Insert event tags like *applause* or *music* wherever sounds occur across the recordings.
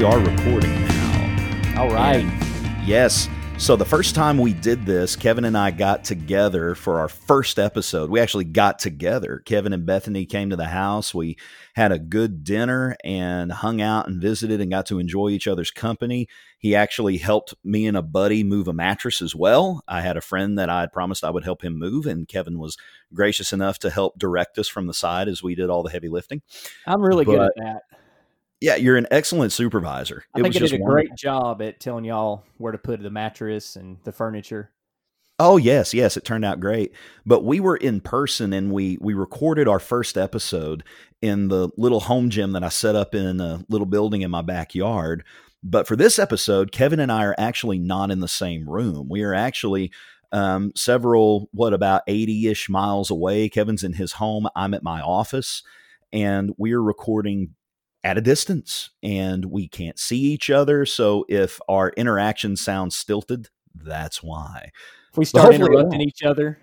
we are recording now. All right. And yes. So the first time we did this, Kevin and I got together for our first episode. We actually got together. Kevin and Bethany came to the house. We had a good dinner and hung out and visited and got to enjoy each other's company. He actually helped me and a buddy move a mattress as well. I had a friend that I had promised I would help him move, and Kevin was gracious enough to help direct us from the side as we did all the heavy lifting. I'm really but, good at that. Yeah, you're an excellent supervisor. I it think I did a wonderful. great job at telling y'all where to put the mattress and the furniture. Oh yes, yes, it turned out great. But we were in person and we we recorded our first episode in the little home gym that I set up in a little building in my backyard. But for this episode, Kevin and I are actually not in the same room. We are actually um, several, what about 80 ish miles away. Kevin's in his home. I'm at my office and we are recording at a distance and we can't see each other. So if our interaction sounds stilted, that's why. If we start interrupting each other.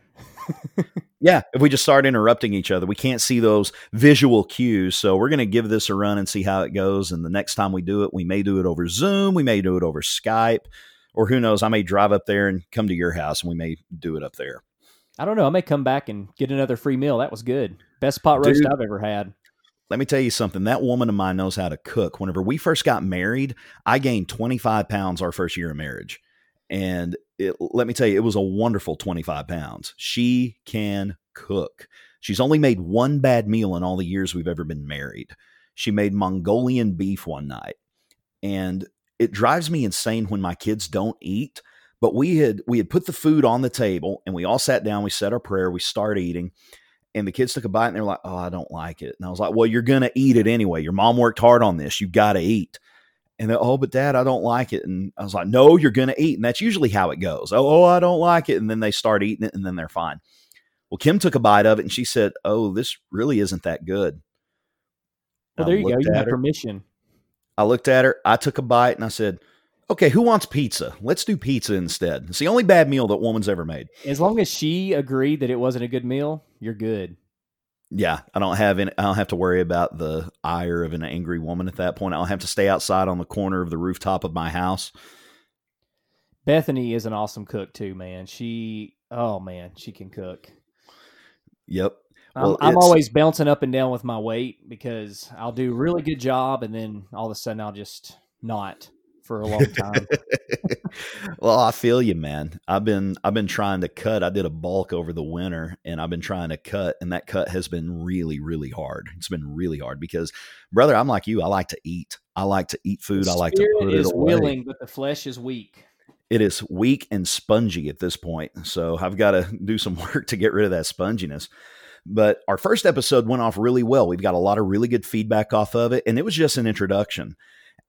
*laughs* yeah, if we just start interrupting each other, we can't see those visual cues. So we're going to give this a run and see how it goes. And the next time we do it, we may do it over Zoom, we may do it over Skype, or who knows, I may drive up there and come to your house and we may do it up there. I don't know. I may come back and get another free meal. That was good. Best pot roast Dude, I've ever had let me tell you something. That woman of mine knows how to cook. Whenever we first got married, I gained 25 pounds our first year of marriage. And it, let me tell you, it was a wonderful 25 pounds. She can cook. She's only made one bad meal in all the years we've ever been married. She made Mongolian beef one night. And it drives me insane when my kids don't eat. But we had we had put the food on the table and we all sat down, we said our prayer, we start eating and the kids took a bite and they're like, "Oh, I don't like it." And I was like, "Well, you're gonna eat it anyway. Your mom worked hard on this. You got to eat." And they're, "Oh, but Dad, I don't like it." And I was like, "No, you're gonna eat." And that's usually how it goes. Oh, oh, I don't like it, and then they start eating it, and then they're fine. Well, Kim took a bite of it, and she said, "Oh, this really isn't that good." Well, there you go. You have permission. I looked at her. I took a bite, and I said, okay, who wants pizza? Let's do pizza instead. It's the only bad meal that woman's ever made. As long as she agreed that it wasn't a good meal, you're good. Yeah, I don't have any. I don't have to worry about the ire of an angry woman at that point. I'll have to stay outside on the corner of the rooftop of my house. Bethany is an awesome cook too, man. She, oh man, she can cook. Yep. Well, I'm, I'm always bouncing up and down with my weight because I'll do a really good job, and then all of a sudden I'll just not for a long time. *laughs* well, I feel you, man. I've been I've been trying to cut. I did a bulk over the winter and I've been trying to cut and that cut has been really really hard. It's been really hard because brother, I'm like you. I like to eat. I like to eat food. I like to put it away. willing, but the flesh is weak. It is weak and spongy at this point. So I've got to do some *laughs* work to get rid of that sponginess. But our first episode went off really well. We've got a lot of really good feedback off of it, and it was just an introduction.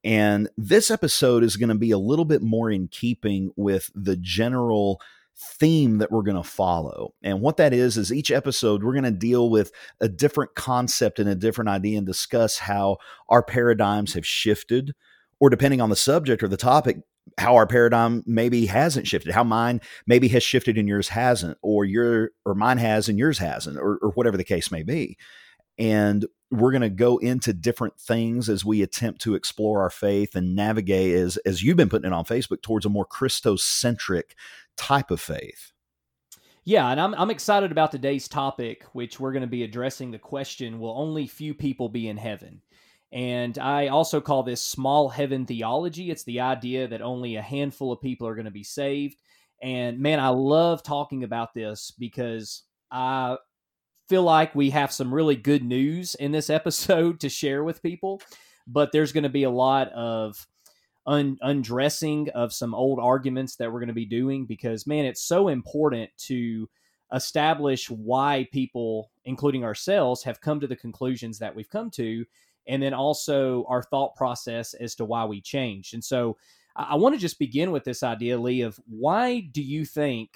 And this episode is going to be a little bit more in keeping with the general theme that we're going to follow. And what that is, is each episode, we're going to deal with a different concept and a different idea and discuss how our paradigms have shifted, or depending on the subject or the topic, how our paradigm maybe hasn't shifted, how mine maybe has shifted and yours hasn't, or your or mine has and yours hasn't, or, or whatever the case may be. And we're going to go into different things as we attempt to explore our faith and navigate as as you've been putting it on Facebook towards a more Christocentric type of faith. Yeah, and I'm I'm excited about today's topic, which we're going to be addressing the question: Will only few people be in heaven? And I also call this small heaven theology. It's the idea that only a handful of people are going to be saved. And man, I love talking about this because I feel like we have some really good news in this *laughs* episode to share with people, but there's going to be a lot of un- undressing of some old arguments that we're going to be doing because, man, it's so important to establish why people, including ourselves, have come to the conclusions that we've come to, and then also our thought process as to why we changed. And so, I, I want to just begin with this idea, Lee, of why do you think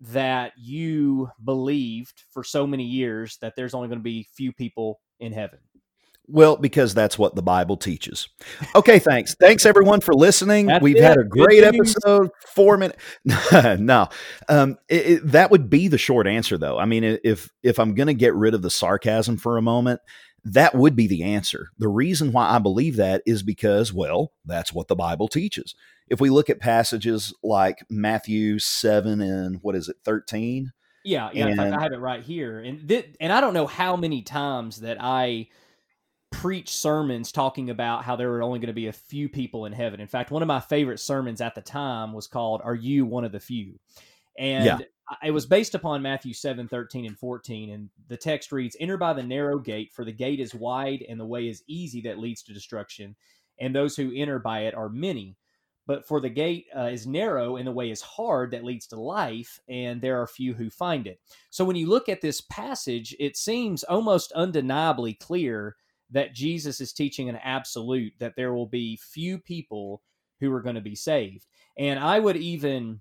that you believed for so many years that there's only going to be few people in heaven? Well, because that's what the Bible teaches. Okay, thanks. thanks everyone for listening. That's We've it. had a great episode. Four minutes. *laughs* no, um, it, it- that would be the short answer, though. I mean, if if I'm going to get rid of the sarcasm for a moment, that would be the answer. The reason why I believe that is because, well, that's what the Bible teaches. If we look at passages like Matthew seven and what is it, thirteen? Yeah, yeah. In fact, I have it right here, and th- and I don't know how many times that I preach sermons talking about how there are only going to be a few people in heaven. In fact, one of my favorite sermons at the time was called "Are You One of the Few?" and Yeah. It was based upon Matthew 7, 13, and 14. And the text reads, Enter by the narrow gate, for the gate is wide and the way is easy that leads to destruction, and those who enter by it are many. But for the gate uh, is narrow and the way is hard that leads to life, and there are few who find it. So when you look at this passage, it seems almost undeniably clear that Jesus is teaching an absolute that there will be few people who are going to be saved. And I would even,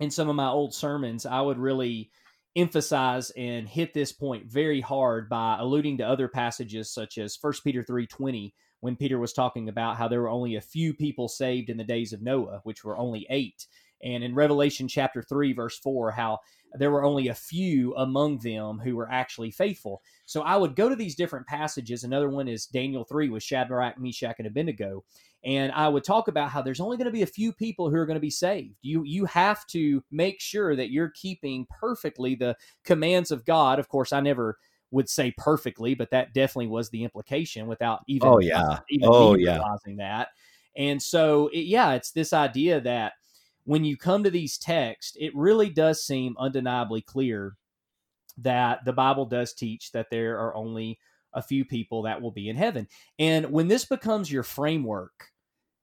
in some of my old sermons, I would really emphasize and hit this point very hard by alluding to other passages such as 1 Peter 3:20 when Peter was talking about how there were only a few people saved in the days of Noah, which were only 8. And in Revelation chapter 3 verse 4 how there were only a few among them who were actually faithful. So I would go to these different passages. Another one is Daniel 3 with Shadrach, Meshach, and Abednego. And I would talk about how there's only going to be a few people who are going to be saved. You you have to make sure that you're keeping perfectly the commands of God. Of course, I never would say perfectly, but that definitely was the implication without even, Oh, yeah. even Oh, yeah. realizing that. And so, it, yeah, it's this idea that when you come to these texts, it really does seem undeniably clear that the Bible does teach that there are only a few people that will be in heaven. And when this becomes your framework,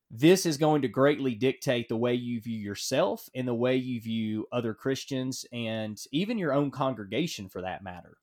this is going to greatly dictate the way you view yourself and the way you view other Christians and even your own congregation for that matter.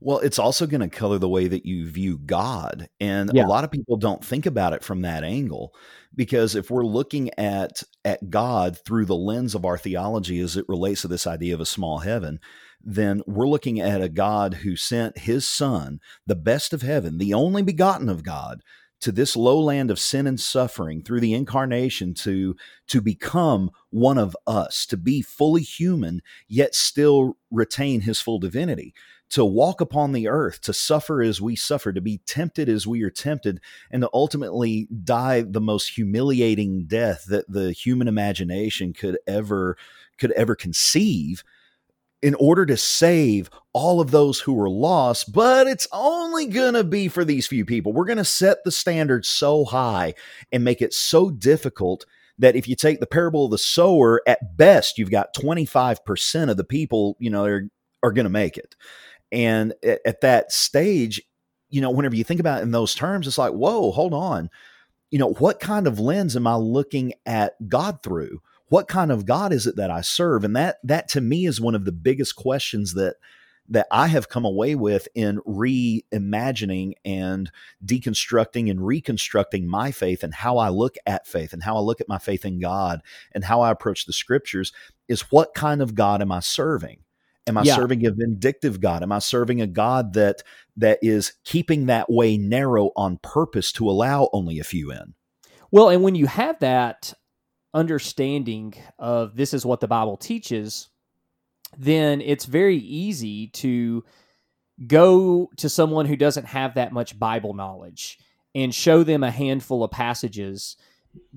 Well, it's also going to color the way that you view God. And Yeah. a lot of people don't think about it from that angle because if we're looking at at God through the lens of our theology as it relates to this idea of a small heaven, then we're looking at a God who sent his son, the best of heaven, the only begotten of God, to this lowland of sin and suffering through the incarnation to to become one of us, to be fully human yet still retain his full divinity to walk upon the earth, to suffer as we suffer, to be tempted as we are tempted, and to ultimately die the most humiliating death that the human imagination could ever could ever conceive in order to save all of those who were lost, but it's only going to be for these few people. We're going to set the standard so high and make it so difficult that if you take the parable of the sower, at best, you've got 25% of the people, you know, are, are going to make it. And at, at that stage, you know, whenever you think about it in those terms, it's like, whoa, hold on. You know, what kind of lens am I looking at God through? What kind of God is it that I serve? And that that to me is one of the biggest questions that that I have come away with in reimagining and deconstructing and reconstructing my faith and how I look at faith and how I look at my faith in God and how I approach the scriptures is what kind of God am I serving? Am I Yeah. serving a vindictive God? Am I serving a God that that is keeping that way narrow on purpose to allow only a few in? Well, and when you have that understanding of this is what the Bible teaches, then it's very easy to go to someone who doesn't have that much Bible knowledge and show them a handful of passages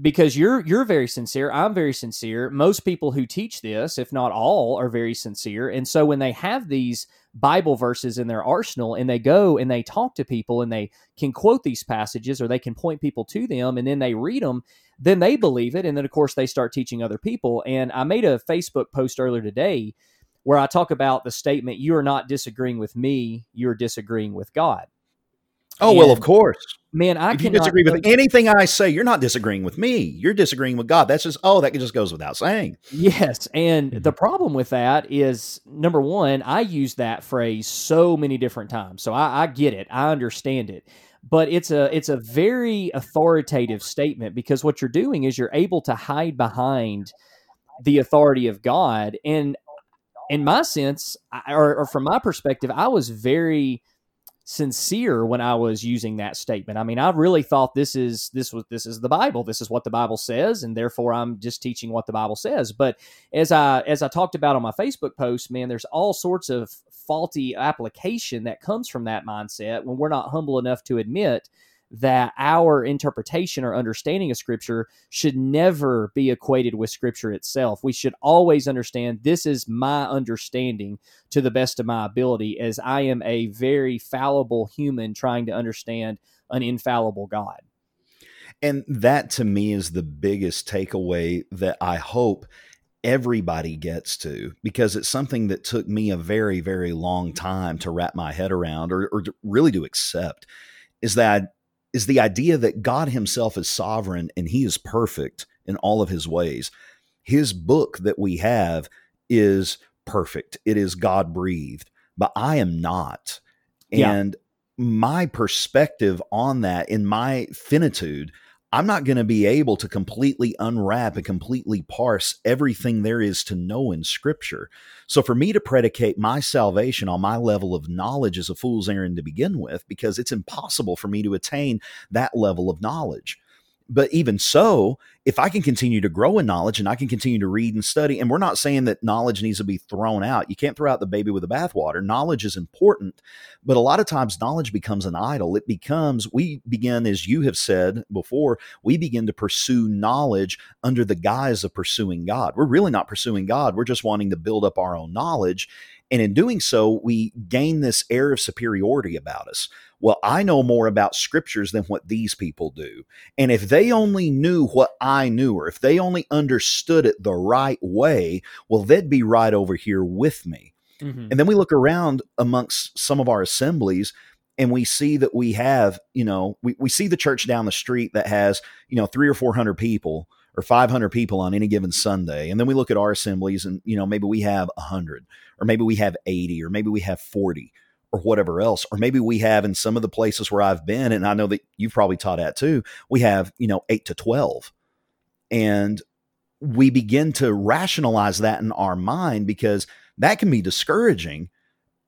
because you're you're very sincere i'm very sincere. Most people who teach this if not all are very sincere. And so when they have these bible verses in their arsenal and they go and they talk to people and they can quote these passages or they can point people to them and then they read them then they believe it. And then of course they start teaching other people. And i made a facebook post earlier today where i talk about the statement you are not disagreeing with me you're disagreeing with god Oh well, of course. man i if you disagree with anything I say, you're not disagreeing with me. You're disagreeing with God. That's just oh, that just goes without saying. Yes, and the mm-hmm. problem with that is number one, I use that phrase so many different times, so I, I get it, I understand it, but it's a it's a very authoritative statement because what you're doing is you're able to hide behind the authority of God, and in my sense, or, or from my perspective, I was very sincere when I was using that statement. I mean, I really thought this is this was this is the Bible. This is what the Bible says, and therefore I'm just teaching what the Bible says. But as I as I talked about on my Facebook post, man, there's all sorts of faulty application that comes from that mindset when we're not humble enough to admit that our interpretation or understanding of Scripture should never be equated with Scripture itself. We should always understand this is my understanding to the best of my ability, as I am a very fallible human trying to understand an infallible God. And that to me is the biggest takeaway that I hope everybody gets to because it's something that took me a very, very long time to wrap my head around or, or to really to accept is that is the idea that God himself is sovereign and he is perfect in all of his ways. His book that we have is perfect. It is God breathed, but I am not. Yeah. And my perspective on that in my finitude I'm not going to be able to completely unwrap and completely parse everything there is to know in Scripture. So, for me to predicate my salvation on my level of knowledge is a fool's errand to begin with, because it's impossible for me to attain that level of knowledge but even so, if I can continue to grow in knowledge and I can continue to read and study, and we're not saying that knowledge needs to be thrown out. You can't throw out the baby with the bathwater. Knowledge is important, but a lot of times knowledge becomes an idol. It becomes, we begin, as you have said before, we begin to pursue knowledge under the guise of pursuing God. We're really not pursuing God. We're just wanting to build up our own knowledge. And in doing so, we gain this air of superiority about us. Well, I know more about scriptures than what these people do. And if they only knew what I knew, or if they only understood it the right way, well, they'd be right over here with me. Mm-hmm. And then we look around amongst some of our assemblies and we see that we have, you know, we, we see the church down the street that has, you know, three or 400 people or 500 people on any given Sunday. And then we look at our assemblies and, you know, maybe we have 100 or maybe we have 80 or maybe we have 40 or whatever else. Or maybe we have in some of the places where I've been, and I know that you've probably taught at too, we have, you know, eight to 12. And we begin to rationalize that in our mind because that can be discouraging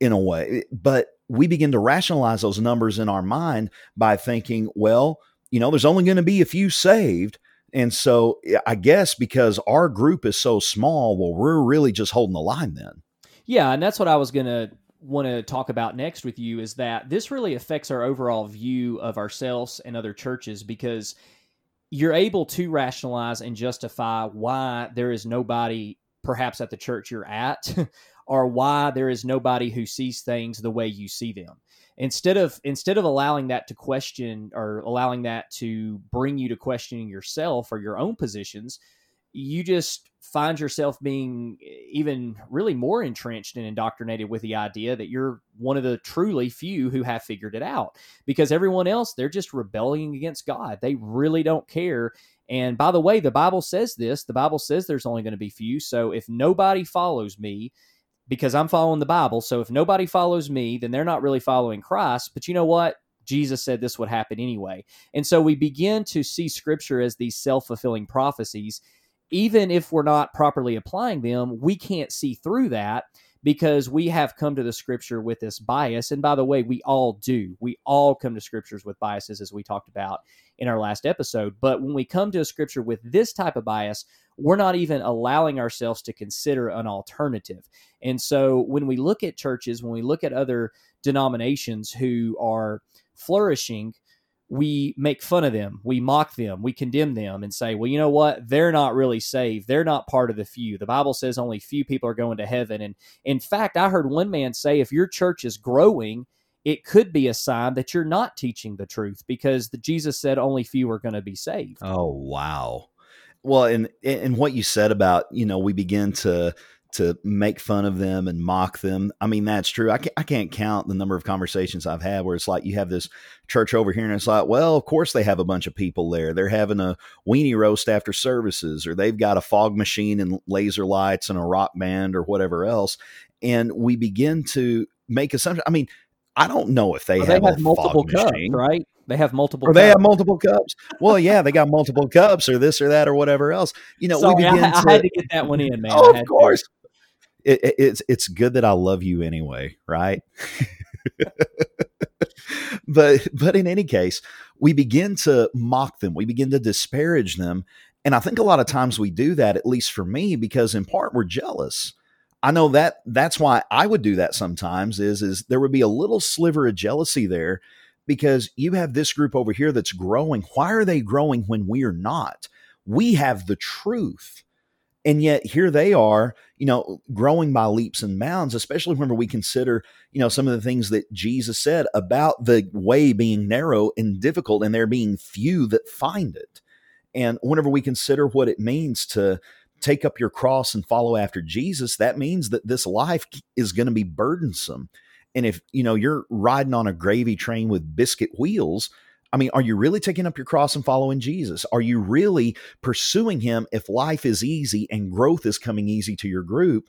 in a way. Eh, but we begin to rationalize those numbers in our mind by thinking, well, you know, there's only going to be a few saved. And so I guess because our group is so small, well, we're really just holding the line then. Yeah. And that's what I was going to want to talk about next with you is that this really affects our overall view of ourselves and other churches because you're able to rationalize and justify why there is nobody perhaps at the church you're at *laughs* or why there is nobody who sees things the way you see them instead of instead of allowing that to question or allowing that to bring you to questioning yourself or your own positions you just find yourself being even really more entrenched and indoctrinated with the idea that you're one of the truly few who have figured it out. Because everyone else they're just rebelling against God. They really don't care. And by the way the bible says this. The bible says there's only going to be few. So if nobody follows me because I'm following the Bible. So if nobody follows me, then they're not really following Christ. But you know what? Jesus said this would happen anyway. And so we begin to see scripture as these self fulfilling prophecies. Even if we're not properly applying them, we can't see through that because we have come to the scripture with this bias. And by the way, we all do. We all come to scriptures with biases, as we talked about in our last episode. But when we come to a scripture with this type of bias, we're not even allowing ourselves to consider an alternative. And so when we look at churches, when we look at other denominations who are flourishing, we make fun of them, we mock them, we condemn them, and say, well, you know what? They're not really saved. They're not part of the few. The Bible says only few people are going to heaven. And in fact, I heard one man say, if your church is growing, it could be a sign that you're not teaching the truth because the, Jesus said only few are going to be saved. Oh, wow. Well, and and what you said about you know we begin to to make fun of them and mock them. I mean, that's true. I can't, I can't count the number of conversations I've had where it's like you have this church over here and it's like, well, of course they have a bunch of people there. They're having a weenie roast after services, or they've got a fog machine and laser lights and a rock band or whatever else. And we begin to make assumptions. I mean, I don't know if they, well, have, they have multiple cups, machine. right? They have multiple. Or cups. they have multiple cups. Well, yeah, they got multiple cups, or this or that, or whatever else. You know, Sorry, we begin. I, to, I had to get that one in, man. Oh, of course. It, it, it's it's good that I love you anyway, right? *laughs* but but in any case, we begin to mock them. We begin to disparage them. And I think a lot of times we do that, at least for me, because in part we're jealous. I know that that's why I would do that sometimes is is there would be a little sliver of jealousy there because you have this group over here that's growing. Why are they growing when we are not? We have the truth. And yet here they are, you know, growing by leaps and bounds, especially whenever we consider, you know, some of the things that Jesus said about the way being narrow and difficult and there being few that find it. And whenever we consider what it means to take up your cross and follow after Jesus, that means that this life is going to be burdensome. And if, you know, you're riding on a gravy train with biscuit wheels, I mean, are you really taking up your cross and following Jesus? Are you really pursuing him if life is easy and growth is coming easy to your group?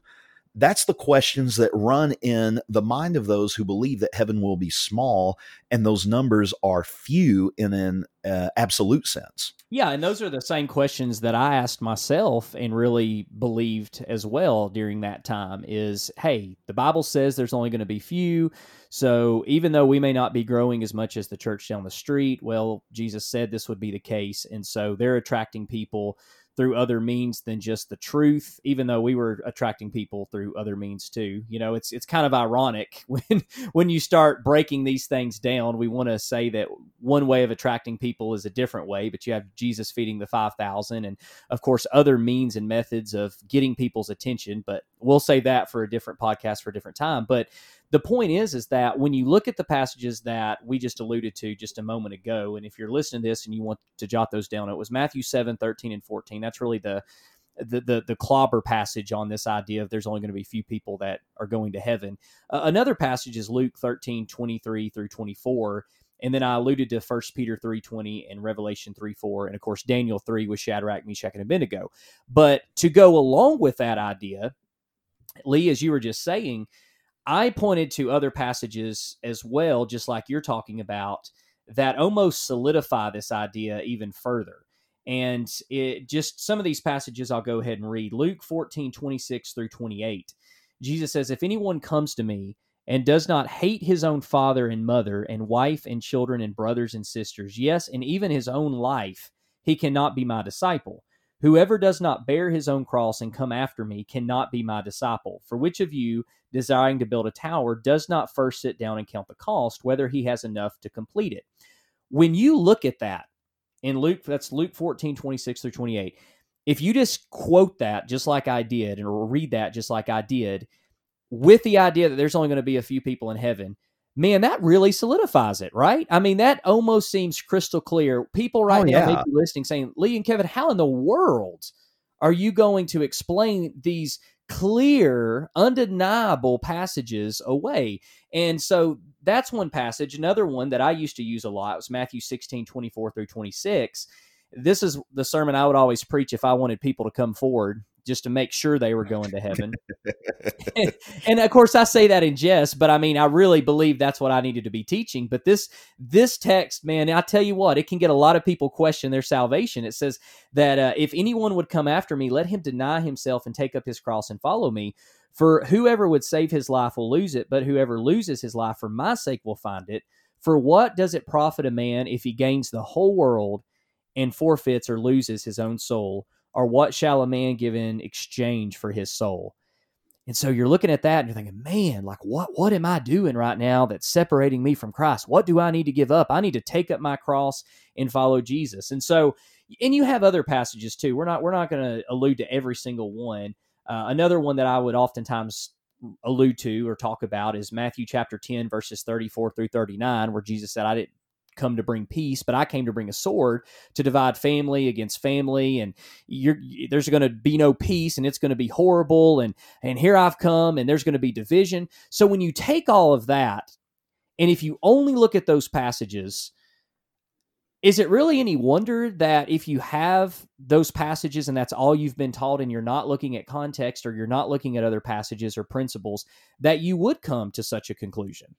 That's the questions that run in the mind of those who believe that heaven will be small and those numbers are few in an uh, absolute sense. Yeah, and those are the same questions that I asked myself and really believed as well during that time is hey, the Bible says there's only going to be few. So even though we may not be growing as much as the church down the street, well, Jesus said this would be the case. And so they're attracting people through other means than just the truth even though we were attracting people through other means too. You know it's it's kind of ironic *laughs* when when you start breaking these things down we want to say that one way of attracting people is a different way but you have Jesus feeding the 5000 and of course other means and methods of getting people's attention but we'll say that for a different podcast for a different time but the point is is that when you look at the passages that we just alluded to just a moment ago and if you're listening to this and you want to jot those down it was matthew 7 13 and 14 that's really the the, the, the clobber passage on this idea of there's only going to be few people that are going to heaven. Uh, another passage is Luke 13, 23 through 24. And then I alluded to First Peter 3.20 and Revelation 3.4. And of course, Daniel 3 with Shadrach, Meshach, and Abednego. But to go along with that idea, Lee, as you were just saying, I pointed to other passages as well, just like you're talking about, that almost solidify this idea even further. And it just some of these passages I'll go ahead and read. Luke 14, 26 through 28. Jesus says, If anyone comes to me and does not hate his own father and mother, and wife and children, and brothers and sisters, yes, and even his own life, he cannot be my disciple. Whoever does not bear his own cross and come after me cannot be my disciple. For which of you, desiring to build a tower, does not first sit down and count the cost, whether he has enough to complete it? When you look at that in Luke, that's Luke 14, 26 through 28. If you just quote that just like I did, and read that just like I did, with the idea that there's only going to be a few people in heaven, man, that really solidifies it, right? I mean, that almost seems crystal clear. People right oh, now yeah. may be listening saying, Lee and Kevin, how in the world are you going to explain these clear, undeniable passages away? And so that's one passage. Another one that I used to use a lot was Matthew 16, 24 through 26. This is the sermon I would always preach if I wanted people to come forward just to make sure they were going to *laughs* heaven. and, *laughs* and, of course, I say that in jest, but I mean, I really believe that's what I needed to be teaching. But this this text, man, I tell you what, it can get a lot of people question their salvation. It says that uh, if anyone would come after me, let him deny himself and take up his cross and follow me. For whoever would save his life will lose it, but whoever loses his life for my sake will find it. For what does it profit a man if he gains the whole world and forfeits or loses his own soul? Or what shall a man give in exchange for his soul? And so you're looking at that and you're thinking, man, like what what am I doing right now that's separating me from Christ? What do I need to give up? I need to take up my cross and follow Jesus. And so and you have other passages too. We're not we're not going to allude to every single one. Uh, another one that I would oftentimes allude to or talk about is Matthew chapter 10 verses 34 through 39 where Jesus said I didn't come to bring peace, but I came to bring a sword to divide family against family, and there's going to be no peace, and it's going to be horrible, and and here I've come, and there's going to be division. So when you take all of that, and if you only look at those passages, is it really any wonder that if you have those passages and that's all you've been taught and you're not looking at context or you're not looking at other passages or principles that you would come to such a conclusion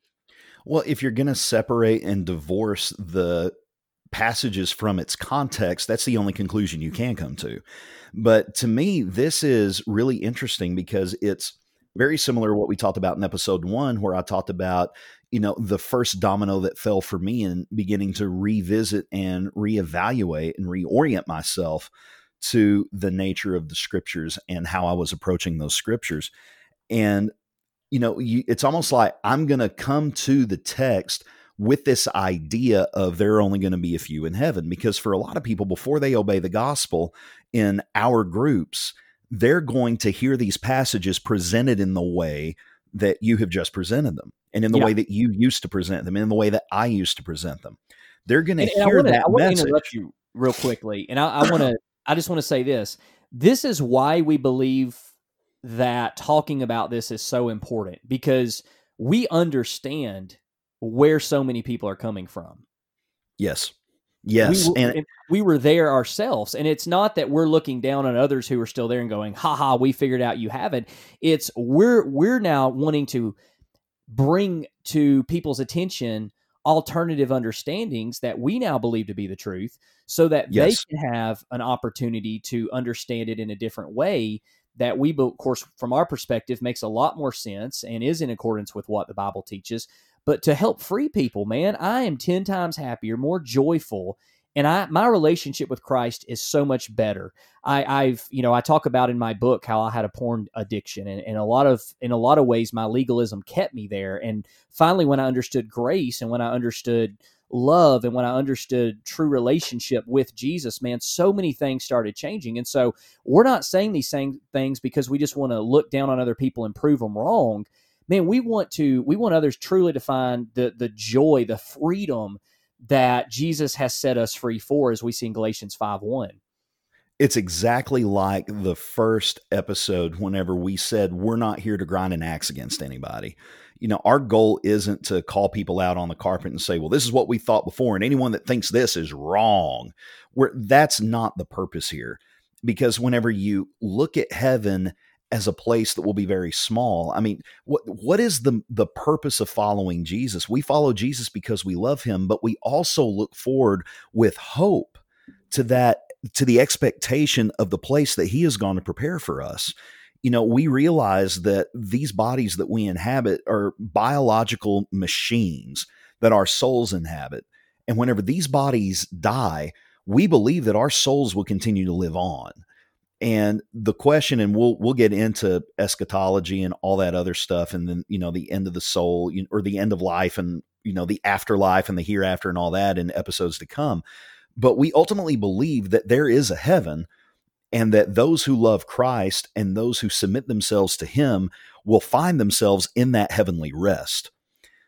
well, if you're going to separate and divorce the passages from its context, that's the only conclusion you can come to. But to me, this is really interesting because it's Very similar to what we talked about in episode one, where I talked about, you know, the first domino that fell for me and beginning to revisit and reevaluate and reorient myself to the nature of the scriptures and how I was approaching those scriptures. And, you know, you, it's almost like I'm going to come to the text with this idea of there are only going to be a few in heaven. Because for a lot of people, before they obey the gospel in our groups, they're going to hear these passages presented in the way that you have just presented them and in the yeah. way that you used to present them, and in the way that I used to present them. They're going to hear I wanna, that I message. interrupt you real quickly, and I, I want to. I just want to say this. This is why we believe that talking about this is so important because we understand where so many people are coming from. Yes. Yes. We, and we were there ourselves. And it's not that we're looking down on others who are still there and going, haha, we figured out you haven't. It's we're we're now wanting to bring to people's attention alternative understandings that we now believe to be the truth so that yes. they can have an opportunity to understand it in a different way that we of course from our perspective makes a lot more sense and is in accordance with what the bible teaches but to help free people man i am 10 times happier more joyful and I my relationship with Christ is so much better. I, I've you know I talk about in my book how I had a porn addiction, and, and a lot of in a lot of ways my legalism kept me there. And finally, when I understood grace and when I understood love and when I understood true relationship with Jesus, man, so many things started changing. And so we're not saying these same things because we just want to look down on other people and prove them wrong. Man, we want to we want others truly to find the the joy, the freedom that Jesus has set us free for, as we see in Galatians 5 1. It's exactly like the first episode whenever we said we're not here to grind an axe against anybody. You know, our goal isn't to call people out on the carpet and say, well, this is what we thought before, and anyone that thinks this is wrong. Where that's not the purpose here. Because whenever you look at heaven as a place that will be very small. I mean, what what is the the purpose of following Jesus? We follow Jesus because we love him, but we also look forward with hope to that to the expectation of the place that he has gone to prepare for us. You know, we realize that these bodies that we inhabit are biological machines that our souls inhabit. And whenever these bodies die, we believe that our souls will continue to live on and the question and we'll we'll get into eschatology and all that other stuff and then you know the end of the soul or the end of life and you know the afterlife and the hereafter and all that in episodes to come but we ultimately believe that there is a heaven and that those who love Christ and those who submit themselves to him will find themselves in that heavenly rest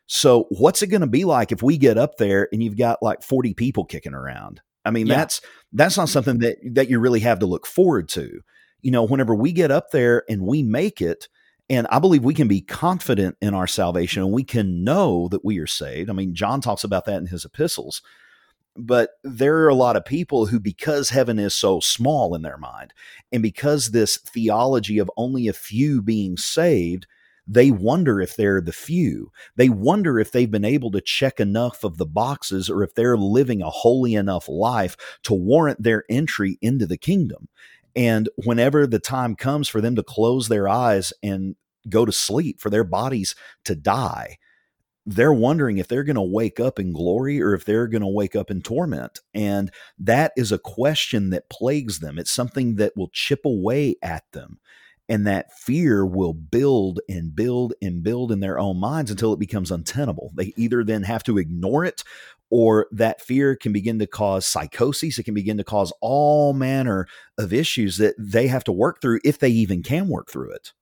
so what's it going to be like if we get up there and you've got like 40 people kicking around I mean, yeah. that's that's not something that that you really have to look forward to. You know, whenever we get up there and we make it, and I believe we can be confident in our salvation and we can know that we are saved. I mean, John talks about that in his epistles. But there are a lot of people who, because heaven is so small in their mind, and because this theology of only a few being saved, they wonder if they're the few. They wonder if they've been able to check enough of the boxes or if they're living a holy enough life to warrant their entry into the kingdom. And whenever the time comes for them to close their eyes and go to sleep, for their bodies to die, they're wondering if they're going to wake up in glory or if they're going to wake up in torment. And that is a question that plagues them. It's something that will chip away at them and that fear will build and build and build in their own minds until it becomes untenable. They either then have to ignore it or that fear can begin to cause psychosis. It can begin to cause all manner of issues that they have to work through if they even can work through it.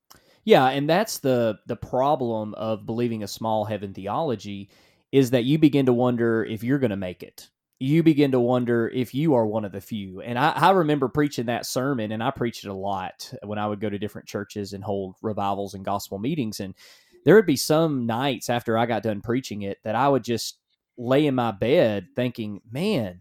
Yeah, and that's the the problem of believing a small heaven theology is that you begin to wonder if you're going to make it you begin to wonder if you are one of the few. And I, I, remember preaching that sermon, and I preached it a lot when I would go to different churches and hold revivals and gospel meetings. And there would be some nights after I got done preaching it that I would just lay in my bed thinking, man,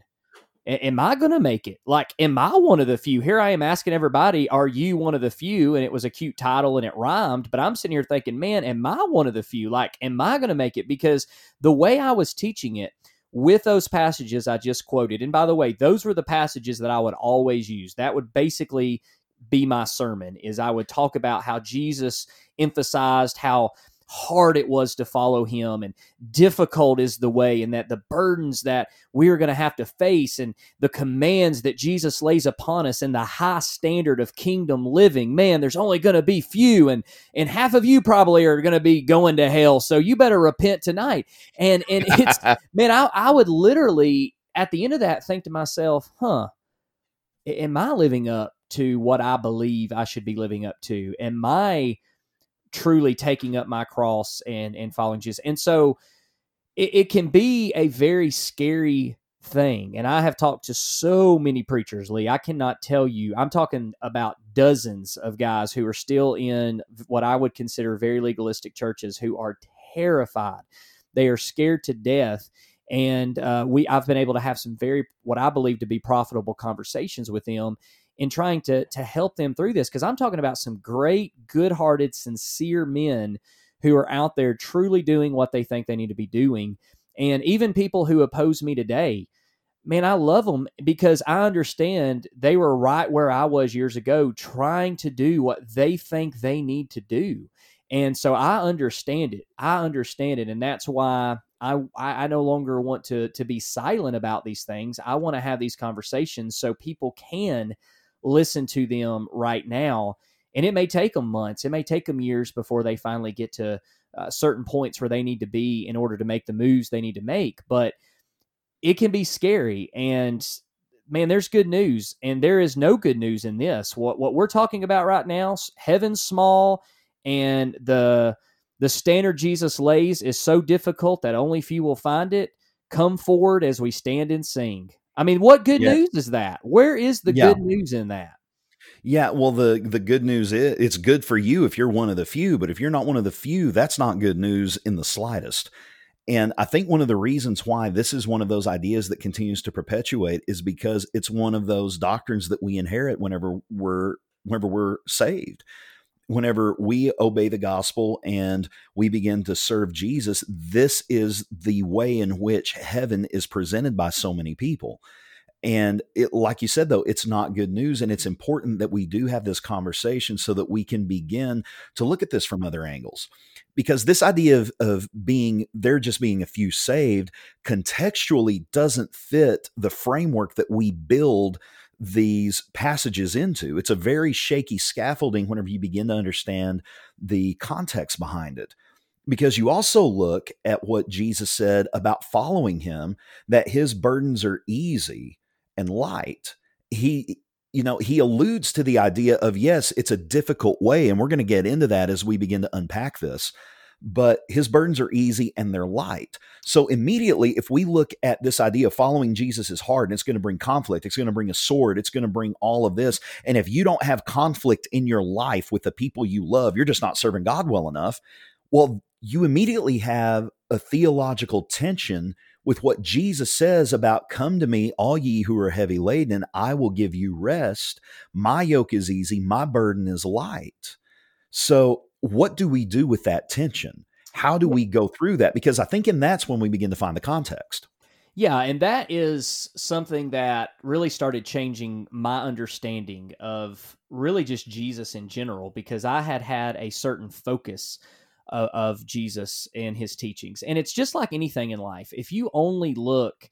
am I going to make it? Like, am I one of the few? Here I am asking everybody, are you one of the few? And it was a cute title and it rhymed, but I'm sitting here thinking, man, am I one of the few? Like, am I going to make it? Because the way I was teaching it, with those passages I just quoted. And by the way, those were the passages that I would always use. That would basically be my sermon is I would talk about how Jesus emphasized how hard it was to follow him and difficult is the way and that the burdens that we're going to have to face and the commands that Jesus lays upon us and the high standard of kingdom living. Man there's only going to be few and and half of you probably are going to be going to hell so you better repent tonight. And and it's *laughs* man I, I would literally at the end of that think to myself huh am I living up to what I believe I should be living up to? Am I truly taking up my cross and and following Jesus. And so it, it can be a very scary thing. And I have talked to so many preachers, Lee. I cannot tell you. I'm talking about dozens of guys who are still in what I would consider very legalistic churches who are terrified. They are scared to death. And uh, we, I've been able to have some very, what I believe to be profitable conversations with them in trying to to help them through this because I'm talking about some great, good-hearted, sincere men who are out there truly doing what they think they need to be doing. And even people who oppose me today, man, I love them because I understand they were right where I was years ago trying to do what they think they need to do. And so I understand it. I understand it. And that's why I, I no longer want to, to be silent about these things. I want to have these conversations so people can listen to them right now. And it may take them months, it may take them years before they finally get to uh, certain points where they need to be in order to make the moves they need to make. But it can be scary. And man, there's good news, and there is no good news in this. What what we're talking about right now, heaven's small, and the the standard Jesus lays is so difficult that only few will find it. Come forward as we stand and sing. I mean, what good yeah. news is that? Where is the yeah. good news in that? Yeah, well the the good news is it's good for you if you're one of the few, but if you're not one of the few, that's not good news in the slightest. And I think one of the reasons why this is one of those ideas that continues to perpetuate is because it's one of those doctrines that we inherit whenever we're whenever we're saved whenever we obey the gospel and we begin to serve Jesus, this is the way in which heaven is presented by so many people. And it, like you said, though, it's not good news. And it's important that we do have this conversation so that we can begin to look at this from other angles. Because this idea of, of being there just being a few saved contextually doesn't fit the framework that we build these passages into. It's a very shaky scaffolding whenever you begin to understand the context behind it. Because you also look at what Jesus said about following him, that his burdens are easy and light. He, you know, he alludes to the idea of, yes, it's a difficult way. And we're going to get into that as we begin to unpack this but his burdens are easy and they're light. So immediately, if we look at this idea of following Jesus is hard and it's going to bring conflict, it's going to bring a sword, it's going to bring all of this. And if you don't have conflict in your life with the people you love, you're just not serving God well enough. Well, you immediately have a theological tension with what Jesus says about come to me all ye who are heavy laden and I will give you rest my yoke is easy my burden is light so what do we do with that tension? How do we go through that? Because I think in that's when we begin to find the context. Yeah, and that is something that really started changing my understanding of really just Jesus in general because I had had a certain focus of, of Jesus and his teachings. And it's just like anything in life. If you only look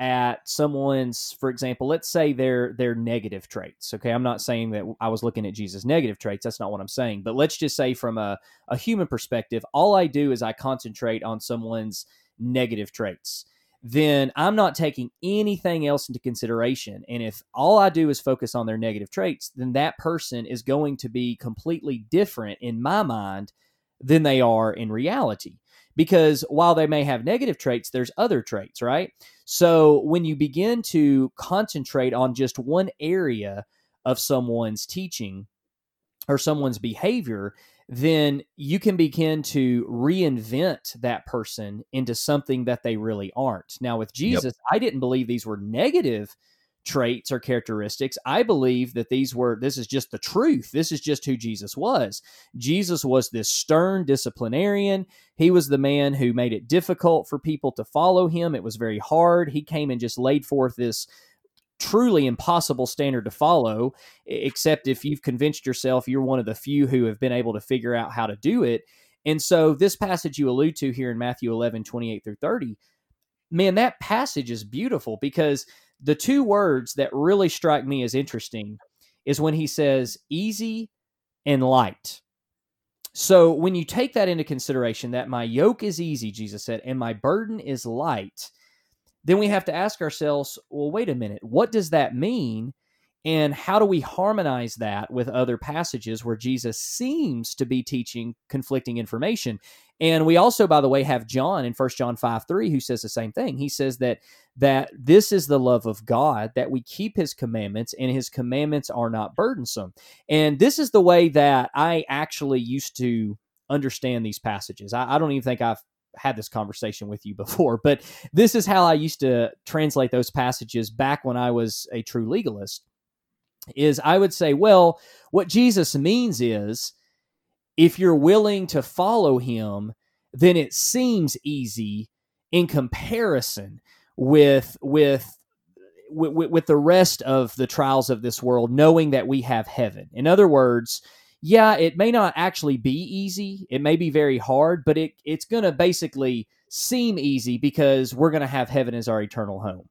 at someone's for example let's say their their negative traits okay? I'm not saying that i was looking at jesus negative traits that's not what i'm saying but let's just say from a, a human perspective all i do is i concentrate on someone's negative traits. Then i'm not taking anything else into consideration and if all i do is focus on their negative traits then that person is going to be completely different in my mind than they are in reality because while they may have negative traits, there's other traits, right? So when you begin to concentrate on just one area of someone's teaching or someone's behavior, then you can begin to reinvent that person into something that they really aren't. Now, with Jesus, yep. I didn't believe these were negative traits or characteristics. I believe that these were, this is just the truth. This is just who Jesus was. Jesus was this stern disciplinarian. He was the man who made it difficult for people to follow him. It was very hard. He came and just laid forth this truly impossible standard to follow, except if you've convinced yourself you're one of the few who have been able to figure out how to do it. And so, this passage you allude to here in Matthew 11, 28 through 30, man, that passage is beautiful because the two words that really strike me as interesting is when he says easy and light. So when you take that into consideration, that my yoke is easy, Jesus said, and my burden is light, then we have to ask ourselves, well, wait a minute, what does that mean? And how do we harmonize that with other passages where Jesus seems to be teaching conflicting information? And we also, by the way, have John in 1 John 5 3 who says the same thing. He says that that this is the love of God, that we keep his commandments, and his commandments are not burdensome. And this is the way that I actually used to understand these passages. I, I don't even think I've had this conversation with you *laughs* before, but this is how I used to translate those passages back when I was a true legalist. Is I would say, well, what Jesus means is if you're willing to follow him, then it seems easy in comparison with with with, with the rest of the trials of this world, knowing that we have heaven. In other words, yeah, it may not actually be easy. It may be very hard, but it it's going to basically seem easy because we're going to have heaven as our eternal home.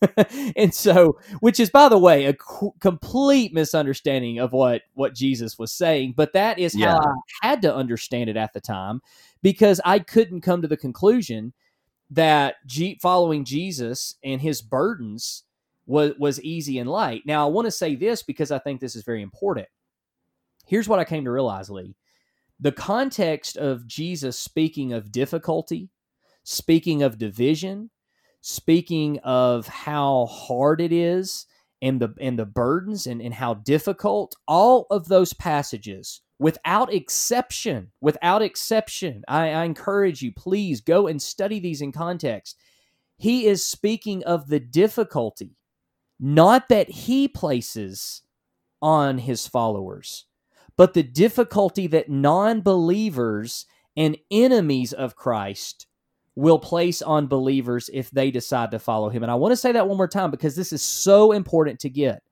*laughs* and so, which is by the way a co- complete misunderstanding of what what Jesus was saying, but that is yeah. how I had to understand it at the time because I couldn't come to the conclusion that G- following Jesus and his burdens was was easy and light. Now, I want to say this because I think this is very important. Here's what I came to realize, Lee. The context of Jesus speaking of difficulty speaking of division, speaking of how hard it is and the and the burdens and, and how difficult all of those passages without exception without exception I, I encourage you please go and study these in context. He is speaking of the difficulty not that he places on his followers but the difficulty that non-believers and enemies of christ will place on believers if they decide to follow him. And I want to say that one more time because this is so important to get.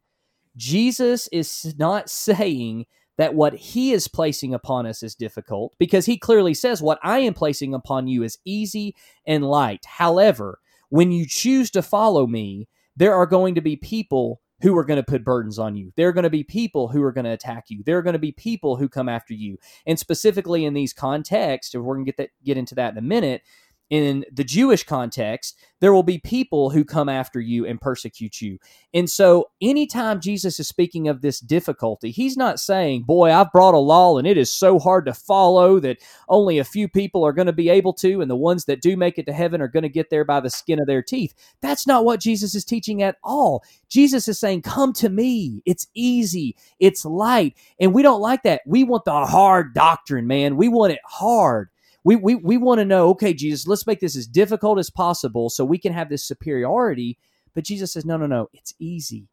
Jesus is not *laughs* saying that what he is placing upon us is difficult because he clearly says, What I am placing upon you is easy and light. However, when you choose to follow me, there are going to be people who are going to put burdens on you. There are going to be people who are going to attack you. There are going to be people who come after you. And specifically in these contexts, if we're going to get that get into that in a minute, in the Jewish context, there will be people who come after you and persecute you. And so, anytime Jesus is speaking of this difficulty, he's not saying, Boy, I've brought a law and it is so hard to follow that only a few people are going to be able to, and the ones that do make it to heaven are going to get there by the skin of their teeth. That's not what Jesus is teaching at all. Jesus is saying, Come to me. It's easy, it's light. And we don't like that. We want the hard doctrine, man. We want it hard we we, we want to know okay jesus let's make this as difficult as possible so we can have this superiority. But jesus says no no no it's easy.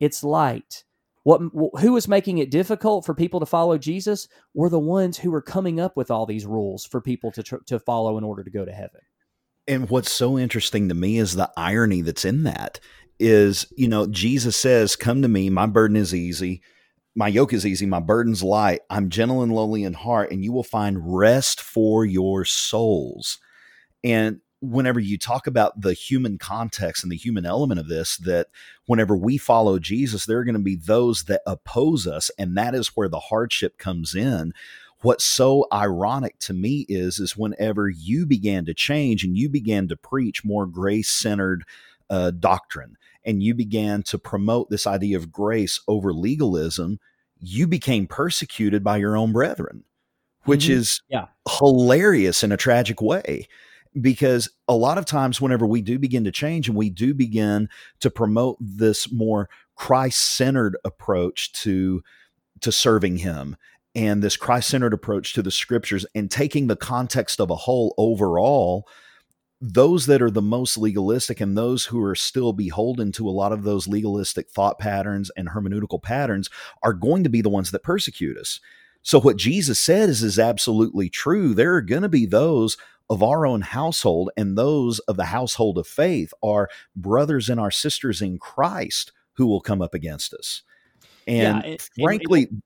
It's light. What who was making it difficult for people to follow jesus? Were the ones who were coming up with all these rules for people to tr- to follow in order to go to heaven. And what's so interesting to me is the irony that's in that is you know jesus says come to me. My burden is easy my yoke is easy, my burden's light. I'm gentle and lowly in heart, and you will find rest for your souls. And whenever you talk about the human context and the human element of this, that whenever we follow Jesus, there are going to be those that oppose us, and that is where the hardship comes in. What's so ironic to me is, is whenever you began to change and you began to preach more grace centered uh, doctrine and you began to promote this idea of grace over legalism, you became persecuted by your own brethren, which mm-hmm. is yeah. hilarious in a tragic way. Because a lot of times, whenever we do begin to change and we do begin to promote this more Christ centered approach to, to serving Him and this Christ centered approach to the scriptures and taking the context of a whole overall, those that are the most legalistic and those who are still beholden to a lot of those legalistic thought patterns and hermeneutical patterns are going to be the ones that persecute us. So what Jesus said is is absolutely true. There are going to be those of our own household and those of the household of faith, our brothers and our sisters in Christ who will come up against us. And yeah, it, frankly, it, it,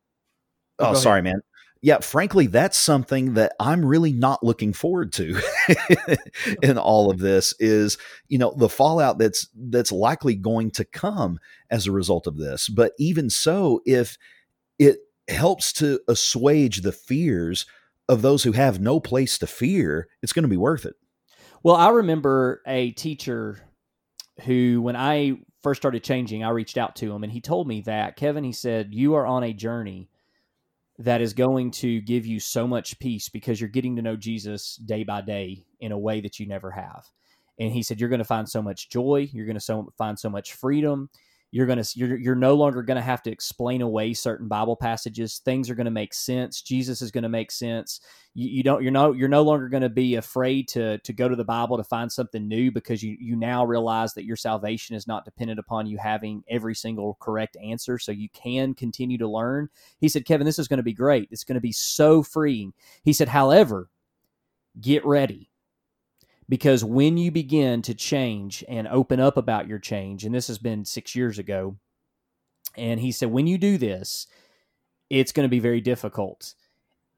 oh, oh sorry, man yeah, frankly, that's something that I'm really not looking forward to *laughs* in all of this is, you know, the fallout that's that's likely going to come as a result of this. But even so, if it helps to assuage the fears of those who have no place to fear, it's going to be worth it. Well, I remember a teacher who, when I first started changing, I reached out to him and he told me that, Kevin, he said, You are on a journey that is going to give you so much peace because you're getting to know Jesus day by day in a way that you never have. And he said, You're going to find so much joy. You're going to so, find so much freedom. You're going to, you're, you're no longer going to have to explain away certain Bible passages. Things are going to make sense. Jesus is going to make sense you, you don't you're no you're no longer going to be afraid to to go to the Bible to find something new because you you now realize that your salvation is not dependent upon you having every single correct answer so you can continue to learn. He said, "Kevin, this is going to be great. It's going to be so freeing." He said, "However, get ready." Because when you begin to change and open up about your change, and this has been six years ago, and he said, when you do this, it's going to be very difficult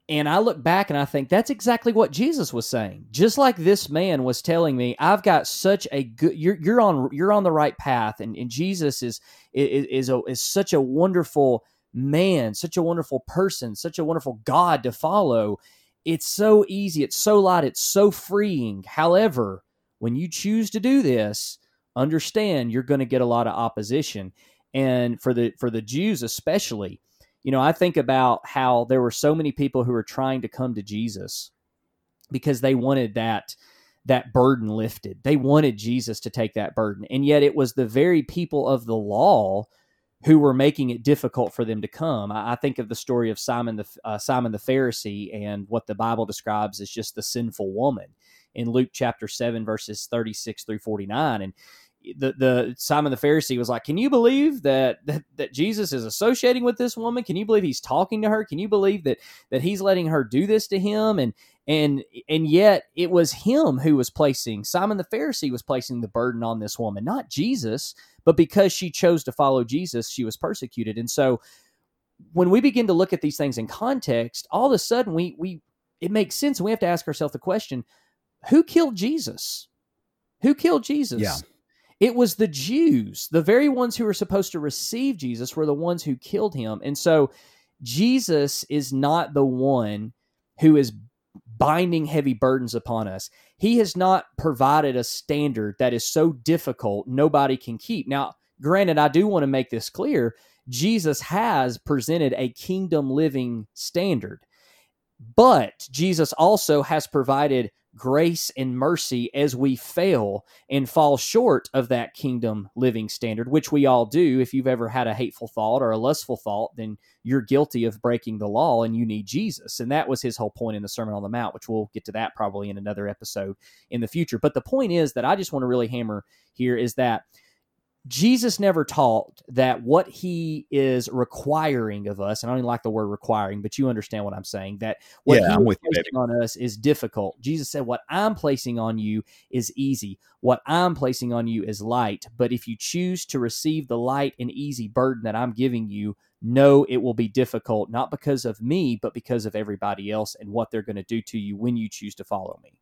and I look back and I think that's exactly what Jesus was saying. Just like this man was telling me, I've got such a good you're you're on you're on the right path and, and Jesus is is is, a, is such a wonderful man, such a wonderful person, such a wonderful God to follow. It's so easy, it's so light, it's so freeing. However, when you choose to do this, understand you're going to get a lot of opposition. And for the for the Jews especially, you know, I think about how there were so many people who were trying to come to Jesus because they wanted that that burden lifted. They wanted Jesus to take that burden. And yet it was the very people of the law who were making it difficult for them to come. I, I think of the story of Simon the uh, Simon the Pharisee and what the Bible describes as just the sinful woman in Luke chapter 7 verses 36 through 49 and the the Simon the Pharisee was like, "Can you believe that, that that Jesus is associating with this woman? Can you believe he's talking to her? Can you believe that that he's letting her do this to him?" And and and yet it was him who was placing Simon the Pharisee was placing the burden on this woman, not Jesus, but because she chose to follow Jesus, she was persecuted. And so when we begin to look at these things in context, all of a sudden we we it makes sense and we have to ask ourselves the question, who killed Jesus? Who killed Jesus? Yeah it was the Jews, the very ones who were supposed to receive Jesus, were the ones who killed him. And so Jesus is not the one who is binding heavy burdens upon us. He has not provided a standard that is so difficult nobody can keep. Now, granted, I do want to make this clear Jesus has presented a kingdom living standard, but Jesus also has provided grace and mercy as we fail and fall short of that kingdom living standard, which we all do. If you've ever had a hateful thought or a lustful thought, then you're guilty of breaking the law and you need Jesus. And that was his whole point in the Sermon on the Mount, which we'll get to that probably in another episode in the future. But the point is that I just want to really hammer here is that Jesus never taught that what he is requiring of us, and I don't even like the word requiring, but you understand what I'm saying, that what yeah, he's placing on us is difficult. Jesus said, What I'm placing on you is easy. What I'm placing on you is light. But if you choose to receive the light and easy burden that I'm giving you, know it will be difficult, not because of me, but because of everybody else and what they're going to do to you when you choose to follow me.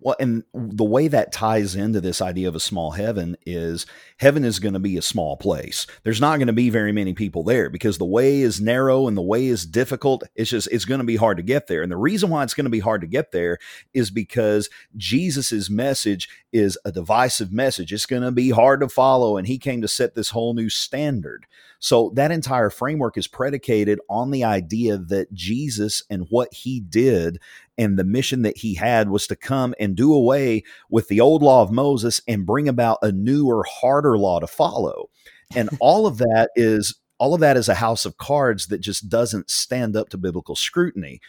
Well, and the way that ties into this idea of a small heaven is heaven is going to be a small place. There's not going to be very many people there because the way is narrow and the way is difficult. It's just, it's going to be hard to get there. And the reason why it's going to be hard to get there is because Jesus's message is a divisive message. It's going to be hard to follow. And he came to set this whole new standard. So that entire framework is predicated on the idea that Jesus and what he did and the mission that he had was to come and do away with the old law of Moses and bring about a newer, harder law to follow. And *laughs* all of that is all of that is a house of cards that just doesn't stand up to biblical scrutiny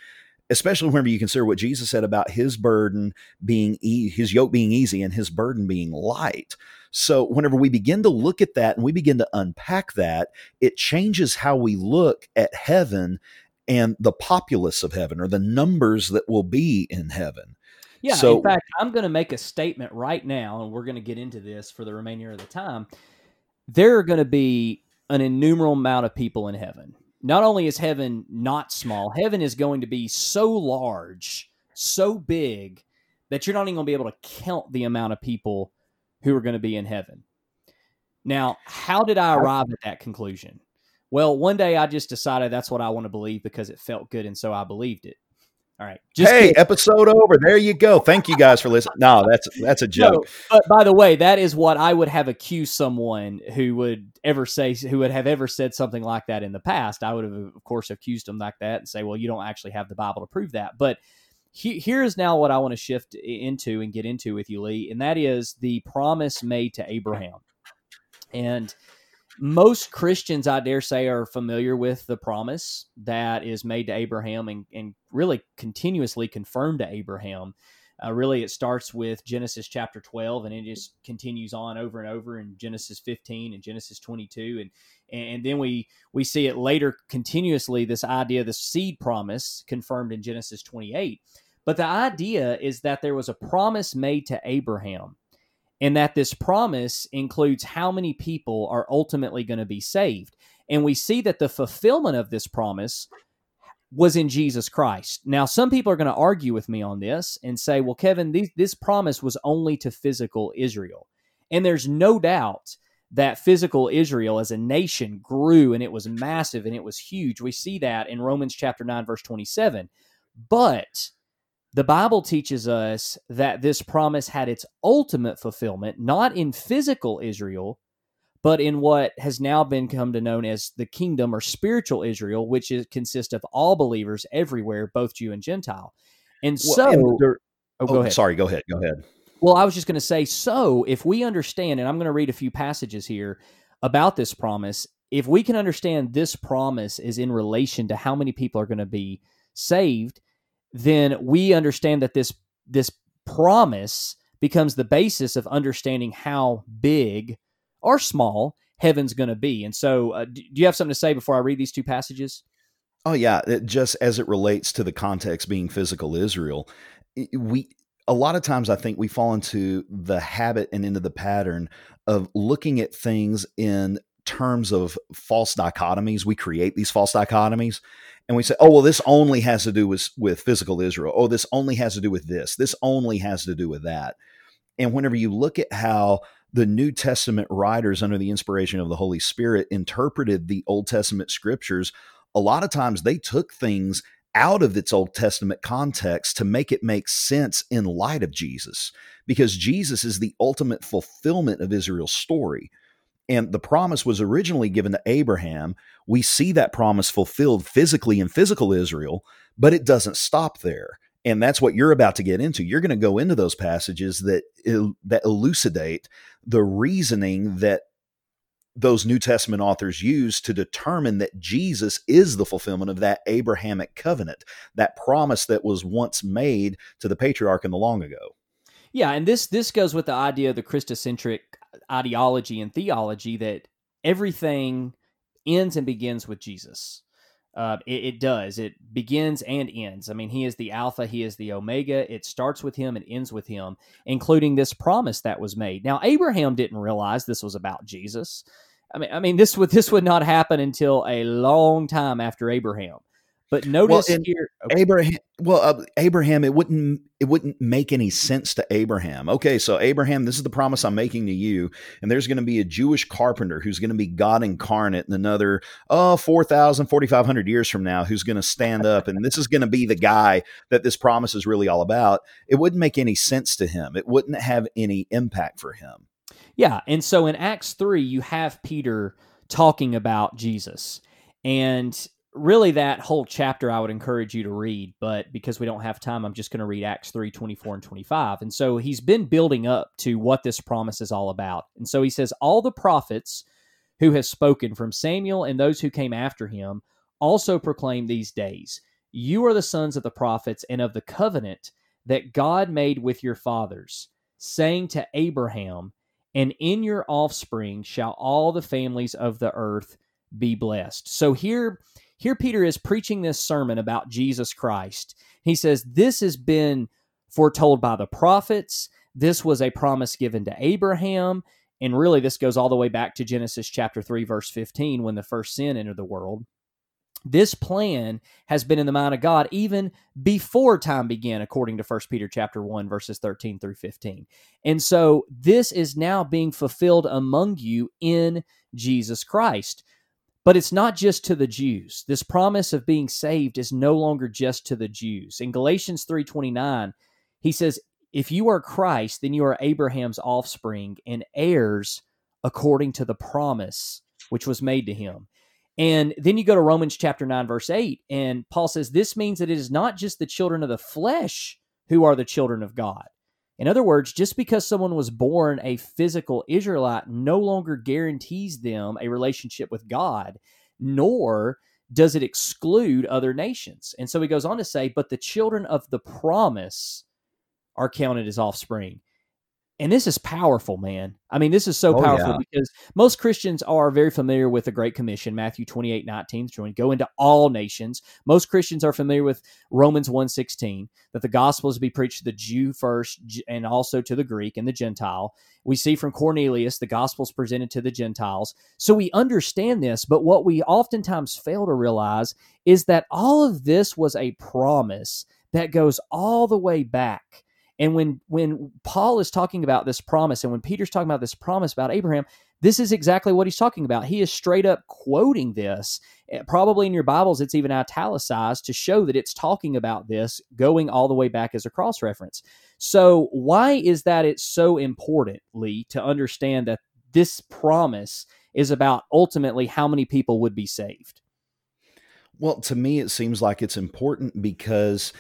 especially whenever you consider what Jesus said about his burden being e- his yoke being easy and his burden being light. So, whenever we begin to look at that and we begin to unpack that, it changes how we look at heaven and the populace of heaven or the numbers that will be in heaven. Yeah, so, in fact, I'm going to make a statement right now, and we're going to get into this for the remainder of the time. There are going to be an innumerable amount of people in heaven. Not only is heaven not small, heaven is going to be so large, so big, that you're not even going to be able to count the amount of people who are going to be in heaven. Now, how did I arrive at that conclusion? Well, one day I just decided that's what I want to believe because it felt good, and so I believed it. All right. Just hey, kidding. episode over. There you go. Thank you guys for listening. No, that's that's a joke. No, but by the way, that is what I would have accused someone who would ever say who would have ever said something like that in the past. I would have, of course, accused them like that and say, "Well, you don't actually have the Bible to prove that." But he, here's now what I want to shift into and get into with you, Lee, and that is the promise made to Abraham. And most Christians, I dare say, are familiar with the promise that is made to Abraham and, and really continuously confirmed to Abraham. Uh, really, it starts with Genesis chapter 12 and it just continues on over and over in Genesis 15 and Genesis 22. And, and then we, we see it later continuously this idea, the seed promise confirmed in Genesis 28. But the idea is that there was a promise made to Abraham and that this promise includes how many people are ultimately going to be saved. And we see that the fulfillment of this promise was in Jesus Christ. Now, some people are going to argue with me on this and say, well, Kevin, this promise was only to physical Israel. And there's no doubt that physical Israel as a nation grew and it was massive and it was huge. We see that in Romans chapter 9, verse 27. But the Bible teaches us that this promise had its ultimate fulfillment not in physical Israel, but in what has now been come to known as the kingdom or spiritual Israel, which is, consists of all believers everywhere, both Jew and Gentile. And so, and there, oh, go oh, ahead. Sorry, go ahead. Go ahead. Well, I was just going to say, so if we understand, and I'm going to read a few passages here about this promise, if we can understand this promise is in relation to how many people are going to be saved, then we understand that this this promise becomes the basis of understanding how big or small heaven's going to be. And so, uh, do you have something to say before I read these two passages? Oh yeah, it, just as it relates to the context being physical Israel, we a lot of times I think we fall into the habit and into the pattern of looking at things in terms of false dichotomies. We create these false dichotomies and we say, oh, well, this only has to do with, with physical Israel. Oh, this only has to do with this. This only has to do with that. And whenever you look at how the New Testament writers, under the inspiration of the Holy Spirit, interpreted the Old Testament scriptures, a lot of times they took things out of its Old Testament context to make it make sense in light of Jesus, because Jesus is the ultimate fulfillment of Israel's story and the promise was originally given to Abraham. We see that promise fulfilled physically in physical Israel, but it doesn't stop there. And that's what you're about to get into. You're going to go into those passages that that elucidate the reasoning that those New Testament authors use to determine that Jesus is the fulfillment of that Abrahamic covenant, that promise that was once made to the patriarch in the long ago. Yeah, and this this goes with the idea of the Christocentric ideology and theology that everything ends and begins with Jesus. Uh, it, it, does. It begins and ends. I mean, he is the Alpha, he is the Omega. It starts with him and ends with him, including this promise that was made. Now, Abraham didn't realize this was about Jesus. I mean, I mean, this would this would not happen until a long time after Abraham. But notice well, here, okay. Abraham. Well, uh, Abraham, it wouldn't it wouldn't make any sense to Abraham. Okay, so Abraham, this is the promise I'm making to you, and there's going to be a Jewish carpenter who's going to be God incarnate in another oh 4,000, 4,500 years from now, who's going to stand up, and this is going to be the guy that this promise is really all about. It wouldn't make any sense to him. It wouldn't have any impact for him. Yeah, and so in Acts three, you have Peter talking about Jesus. And really that whole chapter I would encourage you to read, but because we don't have time, I'm just going to read Acts 3 24 and 25. And so he's been building up to what this promise is all about. And so he says, All the prophets who have spoken from Samuel and those who came after him also proclaim these days, You are the sons of the prophets and of the covenant that God made with your fathers, saying to Abraham, And in your offspring shall all the families of the earth be blessed. So here, here Peter is preaching this sermon about Jesus Christ. He says, This has been foretold by the prophets. This was a promise given to Abraham. And really, this goes all the way back to Genesis chapter 3, verse 15, when the first sin entered the world. This plan has been in the mind of God even before time began, according to 1 Peter chapter 1, verses 13 through 15. And so this is now being fulfilled among you in Jesus Christ. But it's not just to the Jews. This promise of being saved is no longer just to the Jews. In Galatians 3:29, he says, "If you are Christ, then you are Abraham's offspring and heirs according to the promise which was made to him." And then you go to Romans chapter 9, verse 8, and Paul says, This means that it is not just the children of the flesh who are the children of God. In other words, just because someone was born a physical Israelite no longer guarantees them a relationship with God, nor does it exclude other nations. And so he goes on to say, But the children of the promise are counted as offspring and this is powerful, man. I mean, this is so oh, powerful yeah. because most Christians are very familiar with the Great Commission, Matthew 28, 19, to go into all nations. Most Christians are familiar with Romans 1, 16, that the gospel is to be preached to the Jew first and also to the Greek and the Gentile. We see from Cornelius, the gospel is presented to the Gentiles. So we understand this, but what we oftentimes fail to realize is that all of this was a promise that goes all the way back and when when Paul is talking about this promise and when Peter's talking about this promise about Abraham, this is exactly what he's talking about. He is straight up quoting this. Eh, probably in your Bibles, it's even italicized to show that it's talking about this going all the way back as a cross reference. So, why is that it's so important, Lee, to understand that this promise is about ultimately how many people would be saved? Well, to me, it seems like it's important because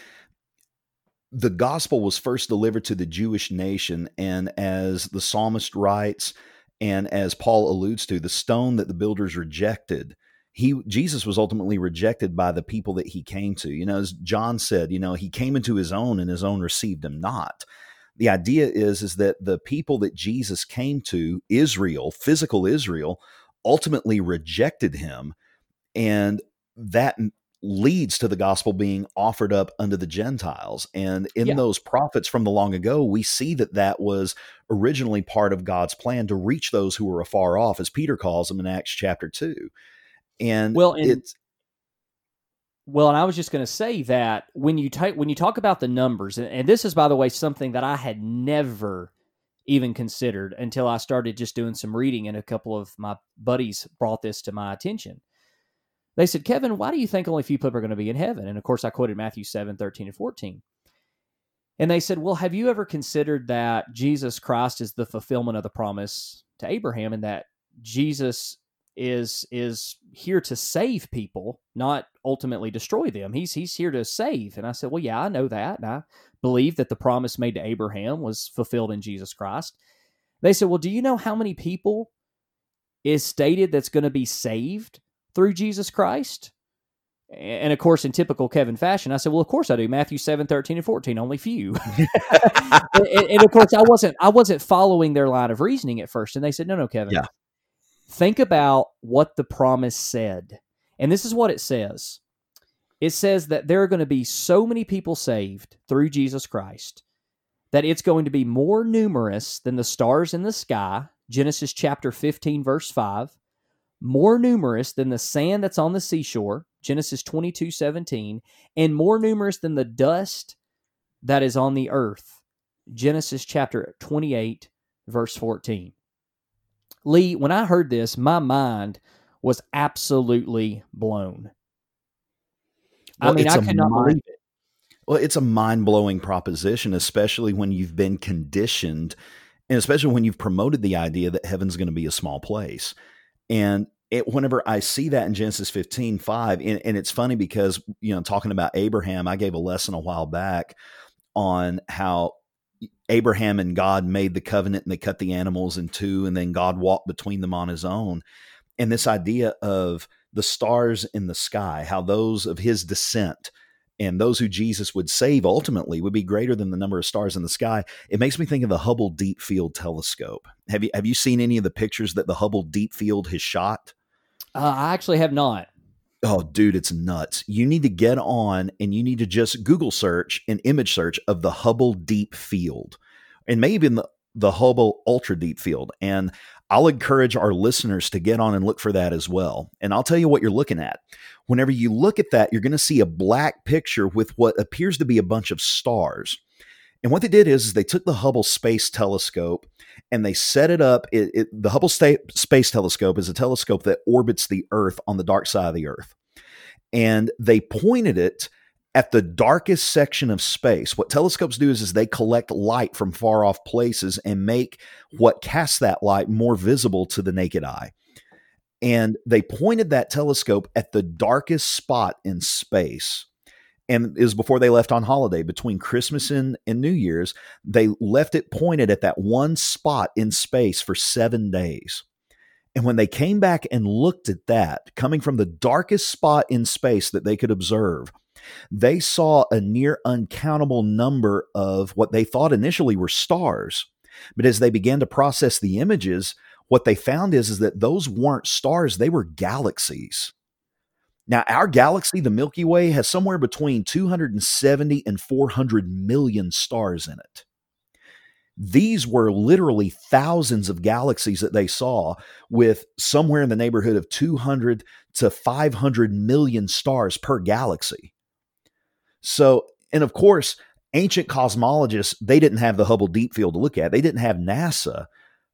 the gospel was first delivered to the Jewish nation, and as the psalmist writes, and as Paul alludes to, the stone that the builders rejected, he Jesus was ultimately rejected by the people that he came to. You know, as John said, you know, he came into his own, and his own received him not. The idea is is that the people that Jesus came to, Israel, physical Israel, ultimately rejected him, and that leads to the gospel being offered up unto the Gentiles. And in yeah. those prophets from the long ago, we see that that was originally part of God's plan to reach those who were afar off, as Peter calls them in Acts chapter 2. And well, and, it's. Well, and I was just going to say that when you take when you talk about the numbers, and, and this is by the way something that I had never even considered until I started just doing some reading, and a couple of my buddies brought this to my attention they said, Kevin, why do you think only a few people are going to be in heaven? And of course, I quoted Matthew 7 13 and 14. And they said, Well, have you ever considered that Jesus Christ is the fulfillment of the promise to Abraham and that Jesus is is here to save people, not ultimately destroy them. He's he's here to save. And I said, Well, yeah, I know that. And I believe that the promise made to Abraham was fulfilled in Jesus Christ. They said, Well, do you know how many people is stated that's going to be saved through Jesus Christ? And of course, in typical Kevin fashion, I said, "Well, of course I do." Matthew seven, thirteen, and fourteen, only few. *laughs* and, and, of course, I wasn't. I wasn't following their line of reasoning at first, and they said, "No, no, Kevin. Yeah. Think about what the promise said, and this is what it says. It says that there are going to be so many people saved through Jesus Christ that it's going to be more numerous than the stars in the sky." Genesis chapter fifteen, verse five more numerous than the sand that's on the seashore, Genesis 22 17, and more numerous than the dust that is on the earth, Genesis chapter 28, verse 14. Lee, when I heard this, my mind was absolutely blown. Well, I mean, I could not believe it. Well, it's a mind blowing proposition, especially when you've been conditioned and especially when you've promoted the idea that heaven's going to be a small place. And it, whenever I see that in Genesis 15, 5, and, and it's funny because, you know, talking about Abraham, I gave a lesson a while back on how Abraham and God made the covenant and they cut the animals in two, and then God walked between them on his own. And this idea of the stars in the sky, how those of his descent and those who Jesus would save ultimately would be greater than the number of stars in the sky. It makes me think of the Hubble Deep Field Telescope. Have you have you seen any of the pictures that the Hubble Deep Field has shot? Uh, I actually have not. Oh, dude, it's nuts. You need to get on and you need to just Google search an image search of the Hubble Deep Field and maybe in the, the Hubble Ultra Deep Field. And I'll encourage our listeners to get on and look for that as well. And I'll tell you what you're looking at. Whenever you look at that, you're going to see a black picture with what appears to be a bunch of stars. And what they did is, is they took the Hubble Space Telescope and they set it up. It, it, the Hubble Sta- Space Telescope is a telescope that orbits the Earth on the dark side of the Earth. And they pointed it at the darkest section of space. What telescopes do is, is they collect light from far off places and make what casts that light more visible to the naked eye. And they pointed that telescope at the darkest spot in space and is before they left on holiday between Christmas and, and New Year's. They left it pointed at that one spot in space for seven days. And when they came back and looked at that, coming from the darkest spot in space that they could observe, they saw a near uncountable number of what they thought initially were stars. But as they began to process the images, what they found is, is that those weren't stars, they were galaxies. Now, our galaxy, the Milky Way, has somewhere between 270 and 400 million stars in it. These were literally thousands of galaxies that they saw with somewhere in the neighborhood of 200 to 500 million stars per galaxy. So, and of course, ancient cosmologists, they didn't have the Hubble Deep Field to look at, they didn't have NASA,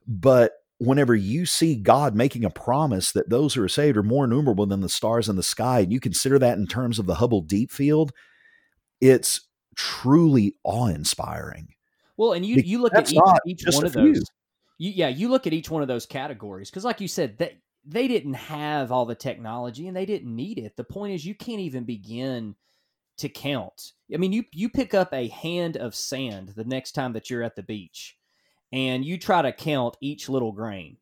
but whenever you see God making a promise that those who are saved are more innumerable than the stars in the sky, and you consider that in terms of the Hubble Deep Field, it's truly awe inspiring. Well, and you you look at each, each one of those. You, yeah, you look at each one of those categories because, like you said, they they didn't have all the technology and they didn't need it. The point is, you can't even begin to count. I mean, you you pick up a hand of sand the next time that you're at the beach and you try to count each little grain,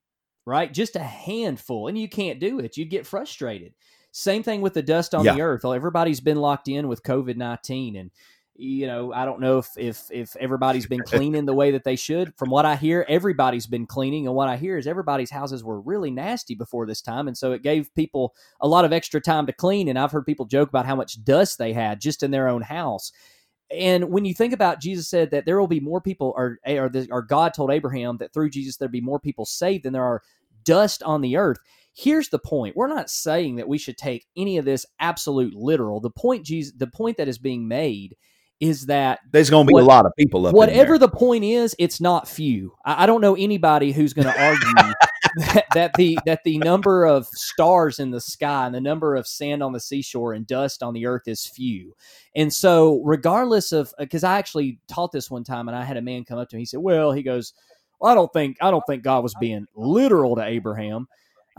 right? Just a handful, and you can't do it. You'd get frustrated. Same thing with the dust on yeah. the earth. Everybody's been locked in with COVID 19 and you know, I don't know if if if everybody's been *laughs* cleaning the way that they should. From what I hear, everybody's been cleaning, and what I hear is everybody's houses were really nasty before this time, and so it gave people a lot of extra time to clean. And I've heard people joke about how much dust they had just in their own house. And when you think about Jesus said that there will be more people, or eh, or, the, or God told Abraham that through Jesus there'd be more people saved than there are dust on the earth. Here's the point: we're not saying that we should take any of this absolute literal. The point Jesus, the point that is being made is that there's going to be what, a lot of people up whatever the point is it's not few. I, I don't know anybody who's going to argue *laughs* that, that, the that the number of stars in the sky and the number of sand on the seashore and dust on the earth is few. And so regardless of uh, because i actually taught this one time and i had a man come up to me he said well he goes well, i don't think i don't think god was being literal to abraham.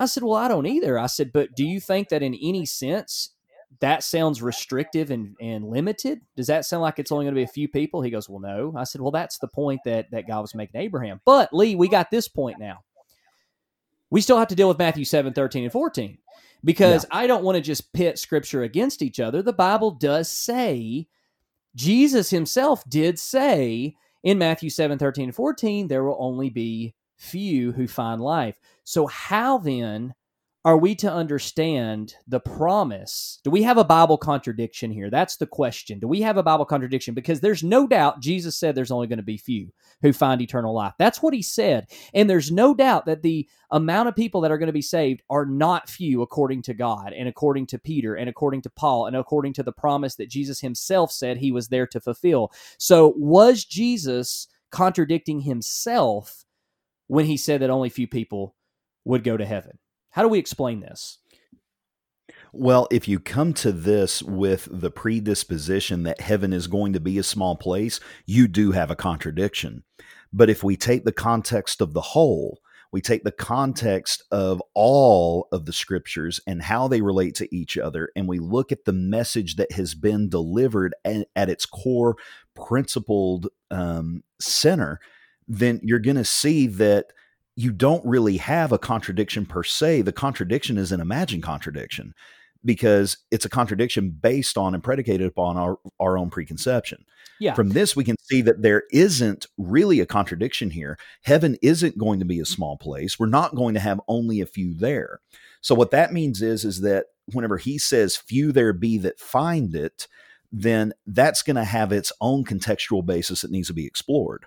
I said, Well, I don't either. I said, But do you think that in any sense that sounds restrictive and, and limited. Does that sound like it's only going to be a few people? He goes, Well, no. I said, Well, that's the point that, that God was making Abraham. But Lee, we got this point now. We still have to deal with Matthew 7, 13, and 14 because yeah. I don't want to just pit scripture against each other. The Bible does say, Jesus himself did say in Matthew 7, 13, and 14, there will only be few who find life. So, how then are we to understand the promise? Do we have a Bible contradiction here? That's the question. Do we have a Bible contradiction? Because there's no doubt Jesus said there's only going to be few who find eternal life. That's what he said. And there's no doubt that the amount of people that are going to be saved are not few according to God and according to Peter and according to Paul and according to the promise that Jesus himself said he was there to fulfill. So, was Jesus contradicting himself when he said that only few people would go to heaven? How do we explain this? Well, if you come to this with the predisposition that heaven is going to be a small place, you do have a contradiction. But if we take the context of the whole, we take the context of all of the scriptures and how they relate to each other, and we look at the message that has been delivered at, at its core principled um, center, then you're going to see that you don't really have a contradiction per se. The contradiction is an imagined contradiction because it's a contradiction based on and predicated upon our, our own preconception. Yeah. From this, we can see that there isn't really a contradiction here. Heaven isn't going to be a small place. We're not going to have only a few there. So what that means is, is that whenever he says, few there be that find it, then that's going to have its own contextual basis that needs to be explored.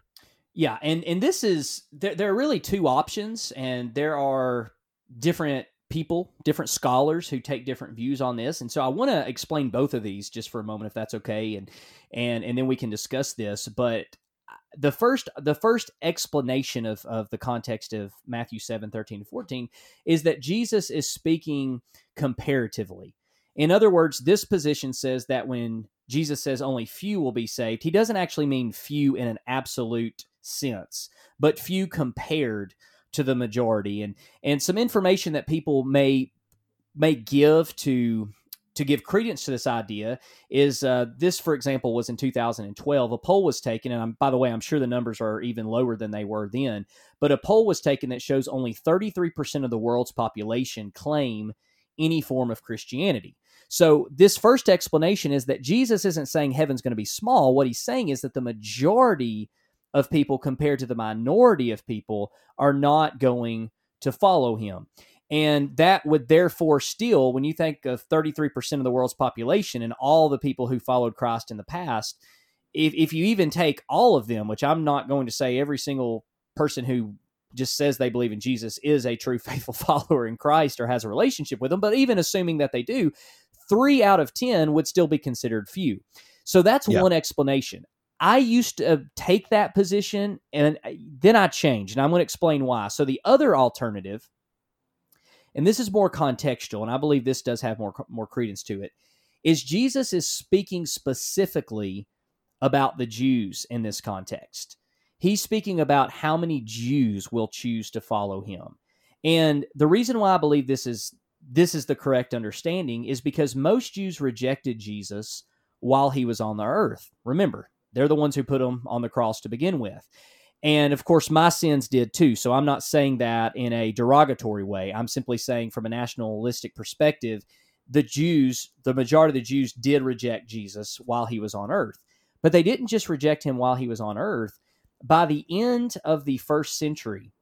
Yeah, and and this is there, there are really two options, and there are different people, different scholars who take different views on this. And so I want to explain both of these just for a moment, if that's okay, and and and then we can discuss this. But uh, the first the first explanation of of the context of Matthew 7, 13 to 14 is that Jesus is speaking comparatively. In other words, this position says that when Jesus says only few will be saved, he doesn't actually mean few in an absolute sense, but few compared to the majority. And and some information that people may may give to to give credence to this idea is uh, this, for example, was in 2012. A poll was taken, and I'm, by the way, I'm sure the numbers are even lower than they were then. But a poll was taken that shows only 33% of the world's population claim any form of Christianity. So, this first explanation is that Jesus isn't saying heaven's going to be small. What he's saying is that the majority of people compared to the minority of people are not going to follow him. And that would therefore still, when you think of 33% of the world's population and all the people who followed Christ in the past, if, if you even take all of them, which I'm not going to say every single person who just says they believe in Jesus is a true *laughs* faithful follower in Christ or has a relationship with him, but even assuming that they do, three out of 10 would still be considered few. So that's yeah. one explanation. I used to take that position and uh, then I changed, and I'm going to explain why. So, the other alternative, and this is more contextual, and I believe this does have more, more credence to it, is Jesus is speaking specifically about the Jews in this context. He's speaking about how many Jews will choose to follow him. And the reason why I believe this is this is the correct understanding is because most Jews rejected Jesus while he was on the earth. Remember, they're the ones who put him on the cross to begin with. And of course, my sins did too. So I'm not saying that in a derogatory way. I'm simply saying from a nationalistic perspective, the Jews, the majority of the Jews did reject Jesus while he was on earth. But they didn't just reject him while he was on earth. By the end of the first century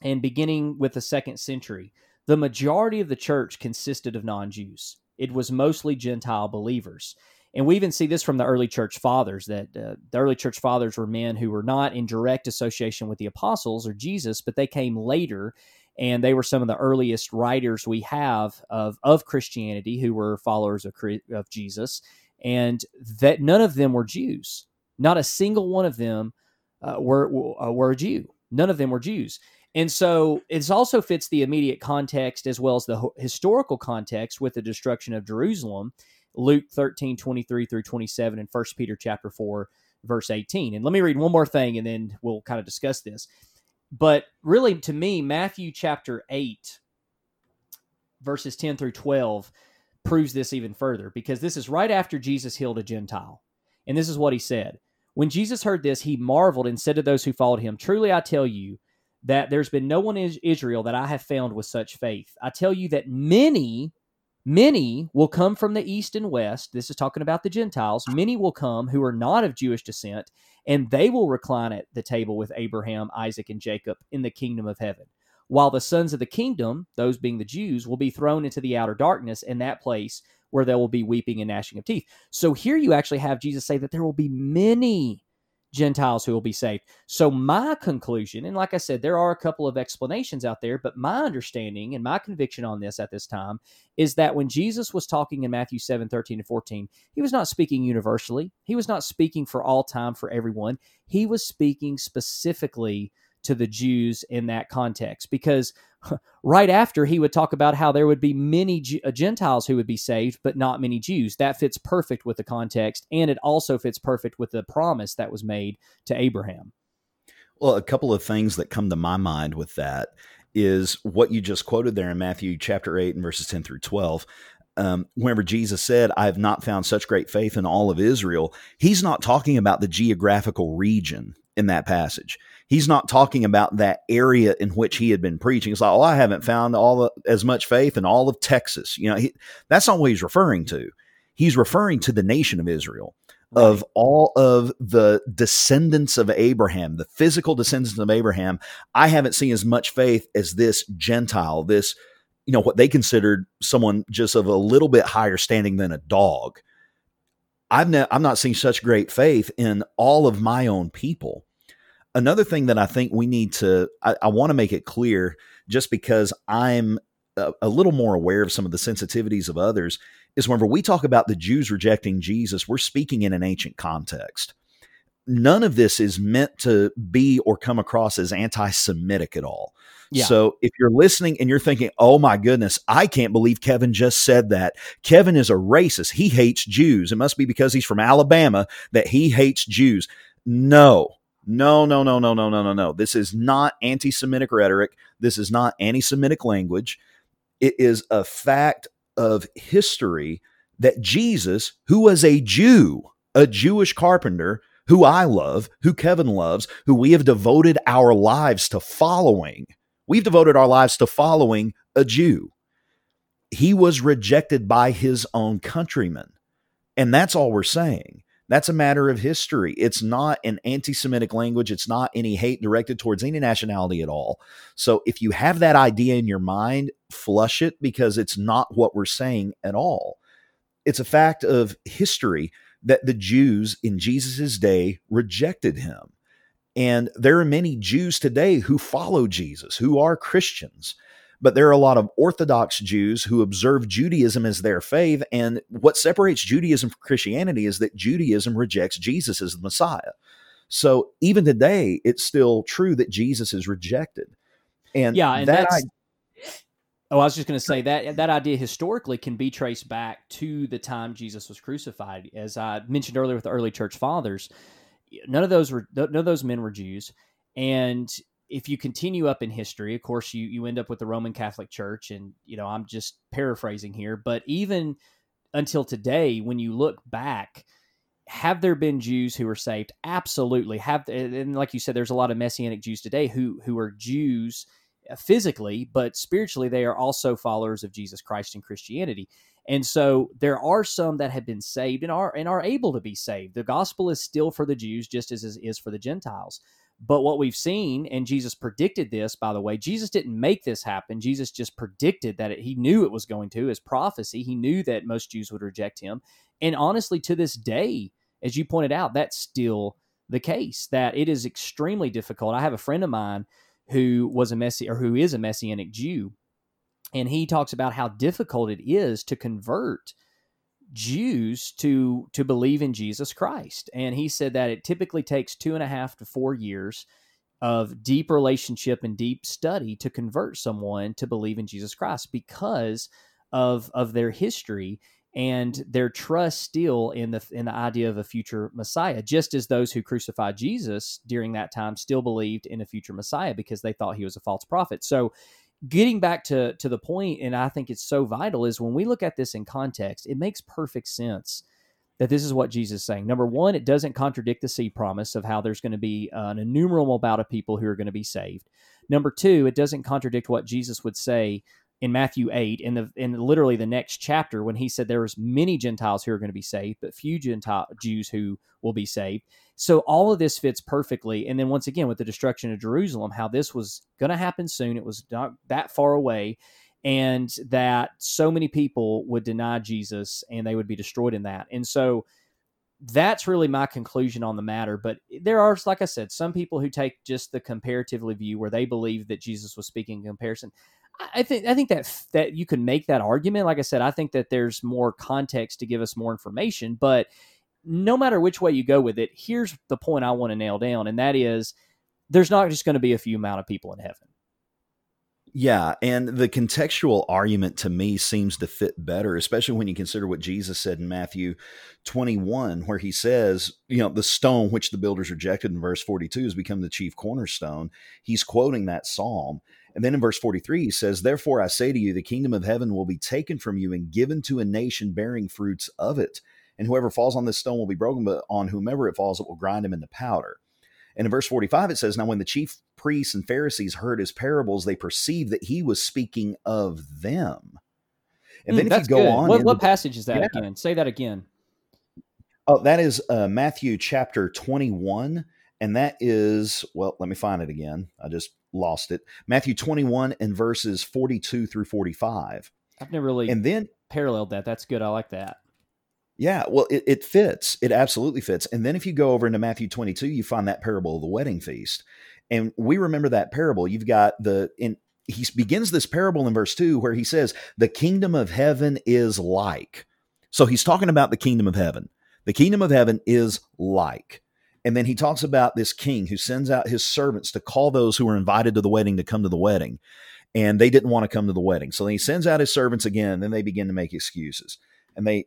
and beginning with the second century, the majority of the church consisted of non Jews. It was mostly Gentile believers. And we even see this from the early church fathers that uh, the early church fathers were men who were not in direct association with the apostles or Jesus, but they came later and they were some of the earliest writers we have of, of Christianity who were followers of, of Jesus. And that none of them were Jews. Not a single one of them uh, were, uh, were a Jew. None of them were Jews. And so it also fits the immediate context as well as the historical context with the destruction of Jerusalem Luke 13, 23 through 27, and 1 Peter chapter 4, verse 18. And let me read one more thing and then we'll kind of discuss this. But really, to me, Matthew chapter 8, verses 10 through 12, proves this even further because this is right after Jesus healed a Gentile. And this is what he said. When Jesus heard this, he marveled and said to those who followed him, Truly I tell you, that there's been no one in Israel that I have found with such faith. I tell you that many Many will come from the east and west. This is talking about the Gentiles. Many will come who are not of Jewish descent, and they will recline at the table with Abraham, Isaac, and Jacob in the kingdom of heaven. While the sons of the kingdom, those being the Jews, will be thrown into the outer darkness in that place where there will be weeping and gnashing of teeth. So here you actually have Jesus say that there will be many Gentiles who will be saved. So, my conclusion, and like I said, there are a couple of explanations out there, but my understanding and my conviction on this at this time is that when Jesus was talking in Matthew 7 13 and 14, he was not speaking universally, he was not speaking for all time for everyone. He was speaking specifically to the Jews in that context because *laughs* right after he would talk about how there would be many uh, Gentiles who would be saved, but not many Jews. That fits perfect with the context, and it also fits perfect with the promise that was made to Abraham. Well, a couple of things that come to my mind with that is what you just quoted there in Matthew chapter 8 and verses 10 through 12. Um, whenever Jesus said, I have not found such great faith in all of Israel, he's not talking about the geographical region in that passage. He's not talking about that area in which he had been preaching. It's like, oh, I haven't found all the, as much faith in all of Texas. You know, he, that's not what he's referring to. He's referring to the nation of Israel, right. of all of the descendants of Abraham, the physical descendants of Abraham. I haven't seen as much faith as this Gentile, this you know, what they considered someone just of a little bit higher standing than a dog. I've ne- I'm not seeing such great faith in all of my own people. Another thing that I think we need to, I, I want to make it clear, just because I'm a, a little more aware of some of the sensitivities of others, is whenever we talk about the Jews rejecting Jesus, we're speaking in an ancient context. None of this is meant to be or come across as anti Semitic at all. Yeah. So if you're listening and you're thinking, oh my goodness, I can't believe Kevin just said that. Kevin is a racist. He hates Jews. It must be because he's from Alabama that he hates Jews. No, no, no, no, no, no, no, no, no. This is not anti Semitic rhetoric. This is not anti Semitic language. It is a fact of history that Jesus, who was a Jew, a Jewish carpenter, who I love, who Kevin loves, who we have devoted our lives to following, We've devoted our lives to following a Jew. He was rejected by his own countrymen. And that's all we're saying. That's a matter of history. It's not an anti Semitic language. It's not any hate directed towards any nationality at all. So if you have that idea in your mind, flush it because it's not what we're saying at all. It's a fact of history that the Jews in Jesus' day rejected him. And there are many Jews today who follow Jesus, who are Christians. But there are a lot of Orthodox Jews who observe Judaism as their faith. And what separates Judaism from Christianity is that Judaism rejects Jesus as the Messiah. So even today, it's still true that Jesus is rejected. And yeah, and that that's. I, oh, I was just going to say that that idea historically can be traced back to the time Jesus was crucified. As I mentioned earlier with the early church fathers, none of those were none of those men were Jews, and if you continue up in history, of course, you you end up with the Roman Catholic Church, and you know I'm just paraphrasing here, but even until today, when you look back, have there been Jews who were saved? Absolutely. Have and like you said, there's a lot of Messianic Jews today who who are Jews uh, physically, but spiritually they are also followers of Jesus Christ and Christianity. And so there are some that have been saved and are and are able to be saved. The gospel is still for the Jews just as it is for the Gentiles. But what we've seen, and Jesus predicted this, by the way, Jesus didn't make this happen. Jesus just predicted that it, he knew it was going to, as prophecy. He knew that most Jews would reject him. And honestly, to this day, as you pointed out, that's still the case, that it is extremely difficult. I have a friend of mine who was a Messi or who is a Messianic Jew, and he talks about how difficult it is to convert Jews to to believe in Jesus Christ. And he said that it typically takes two and a half to four years of deep relationship and deep study to convert someone to believe in Jesus Christ because of of their history and their trust still in the in the idea of a future Messiah, just as those who crucified Jesus during that time still believed in a future Messiah because they thought he was a false prophet. So getting back to to the point and i think it's so vital is when we look at this in context it makes perfect sense that this is what jesus is saying number one it doesn't contradict the seed promise of how there's going to be an innumerable amount of people who are going to be saved number two it doesn't contradict what jesus would say in Matthew 8 in the in literally the next chapter when he said there was many Gentiles who are going to be saved but few Gentile Jews who will be saved. So all of this fits perfectly and then once again with the destruction of Jerusalem how this was going to happen soon it was not that far away and that so many people would deny Jesus and they would be destroyed in that. And so that's really my conclusion on the matter. But there are, like I said, some people who take just the comparatively view where they believe that Jesus was speaking in comparison. I think I think that that you can make that argument. Like I said, I think that there's more context to give us more information. But no matter which way you go with it, here's the point I want to nail down, and that is there's not just going to be a few amount of people in heaven. Yeah, and the contextual argument to me seems to fit better, especially when you consider what Jesus said in Matthew 21, where he says, you know, the stone which the builders rejected in verse 42 has become the chief cornerstone. He's quoting that psalm. And then in verse 43, he says, Therefore I say to you, the kingdom of heaven will be taken from you and given to a nation bearing fruits of it. And whoever falls on this stone will be broken, but on whomever it falls, it will grind him into powder. And in verse 45, it says, Now when the chief priests and Pharisees heard his parables, they perceived that he was speaking of them. And mm, then if you go good. on. What, what passage is that yeah. again? Say that again. Oh, that is uh, Matthew chapter 21 And that is, well, let me find it again. I just lost it. Matthew 21 and verses 42 through 45. I've never really And then, paralleled that. That's good. I like that. Yeah, well, it, it fits. It absolutely fits. And then if you go over into Matthew 22, you find that parable of the wedding feast. And we remember that parable. You've got the, in, he begins this parable in verse 2 where he says, The kingdom of heaven is like. So he's talking about the kingdom of heaven. The kingdom of heaven is like. And then he talks about this king who sends out his servants to call those who are invited to the wedding to come to the wedding. And they didn't want to come to the wedding. So then he sends out his servants again. And then they begin to make excuses. And they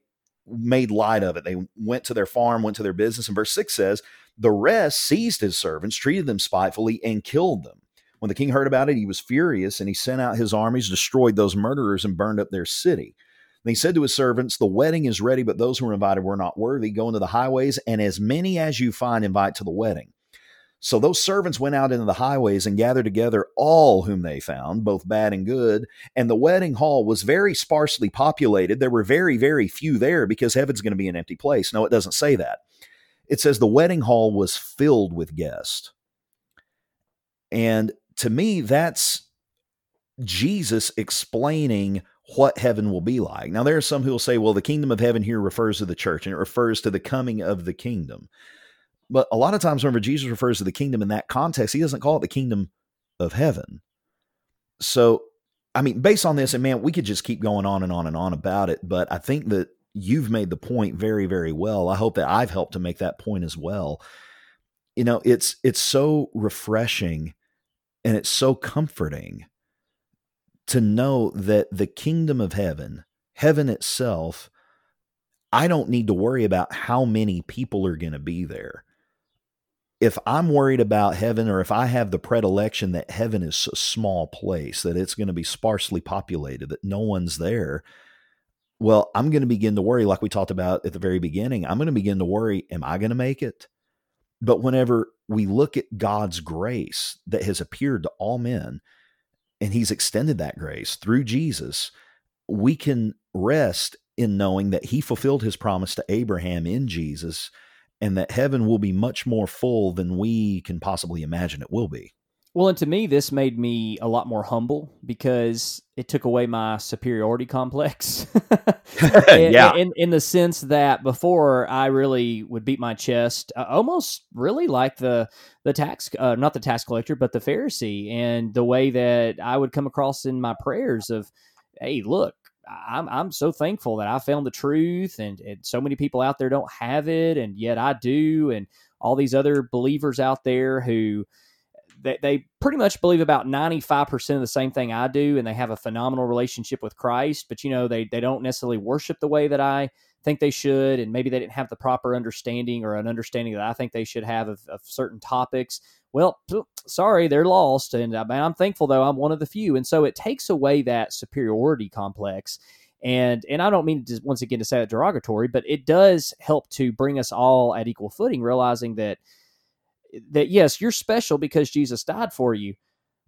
made light of it. They went to their farm, went to their business. And verse 6 says, The rest seized his servants, treated them spitefully, and killed them. When the king heard about it, he was furious and he sent out his armies, destroyed those murderers, and burned up their city. And he said to his servants, The wedding is ready, but those who were invited were not worthy. Go into the highways, and as many as you find, invite to the wedding. So those servants went out into the highways and gathered together all whom they found, both bad and good. And the wedding hall was very sparsely populated. There were very, very few there because heaven's going to be an empty place. No, it doesn't say that. It says the wedding hall was filled with guests. And to me, that's Jesus explaining what heaven will be like. Now, there are some who will say, well, the kingdom of heaven here refers to the church and it refers to the coming of the kingdom. But a lot of times, whenever Jesus refers to the kingdom in that context, he doesn't call it the kingdom of heaven. So, I mean, based on this, and man, we could just keep going on and on and on about it, but I think that you've made the point very, very well. I hope that I've helped to make that point as well. You know, it's it's so refreshing and it's so comforting to know that the kingdom of heaven, heaven itself, I don't need to worry about how many people are going to be there. If I'm worried about heaven, or if I have the predilection that heaven is a small place, that it's going to be sparsely populated, that no one's there, well, I'm going to begin to worry, like we talked about at the very beginning. I'm going to begin to worry, am I going to make it? But whenever we look at God's grace that has appeared to all men, and he's extended that grace through Jesus, we can rest in knowing that he fulfilled his promise to Abraham in Jesus and that heaven will be much more full than we can possibly imagine it will be. Well, and to me, this made me a lot more humble because it took away my superiority complex. *laughs* in, yeah. In, in the sense that before I really would beat my chest, uh, almost really like the the tax, uh, not the tax collector, but the Pharisee, and the way that I would come across in my prayers of, "Hey, look, I'm I'm so thankful that I found the truth, and and so many people out there don't have it, and yet I do, and all these other believers out there who." they, they pretty much believe about 95% of the same thing I do, and they have a phenomenal relationship with Christ, but you know, they, they don't necessarily worship the way that I think they should, and maybe they didn't have the proper understanding or an understanding that I think they should have of, of certain topics. Well, sorry, they're lost, and uh, I I'm thankful though I'm one of the few, and so it takes away that superiority complex, and and I don't mean to, once again to say that derogatory, but it does help to bring us all at equal footing, realizing that that yes, you're special because Jesus died for you.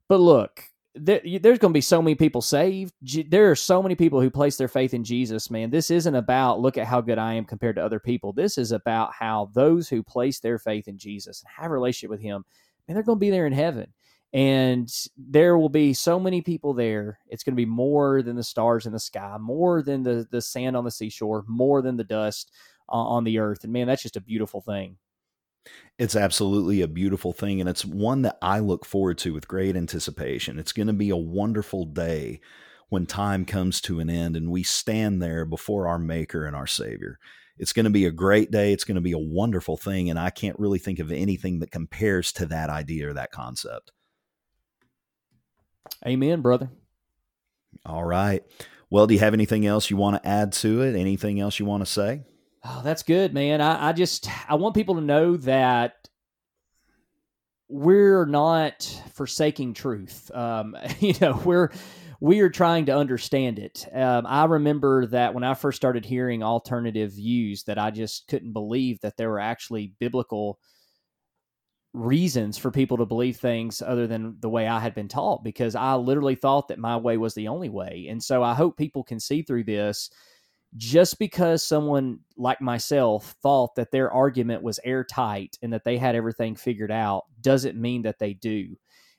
But look, there, there's going to be so many people saved. There are so many people who place their faith in Jesus, man. This isn't about look at how good I am compared to other people. This is about how those who place their faith in Jesus and have a relationship with him, man, they're going to be there in heaven. And there will be so many people there. It's going to be more than the stars in the sky, more than the, the sand on the seashore, more than the dust uh, on the earth. And man, that's just a beautiful thing. It's absolutely a beautiful thing, and it's one that I look forward to with great anticipation. It's going to be a wonderful day when time comes to an end and we stand there before our Maker and our Savior. It's going to be a great day. It's going to be a wonderful thing, and I can't really think of anything that compares to that idea or that concept. Amen, brother. All right. Well, do you have anything else you want to add to it? Anything else you want to say? Oh, that's good, man. I, I just I want people to know that we're not forsaking truth. Um, *laughs* you know, we're we are trying to understand it. Um, I remember that when I first started hearing alternative views, that I just couldn't believe that there were actually biblical reasons for people to believe things other than the way I had been taught because I literally thought that my way was the only way. And so I hope people can see through this just because someone like myself thought that their argument was airtight and that they had everything figured out doesn't mean that they do.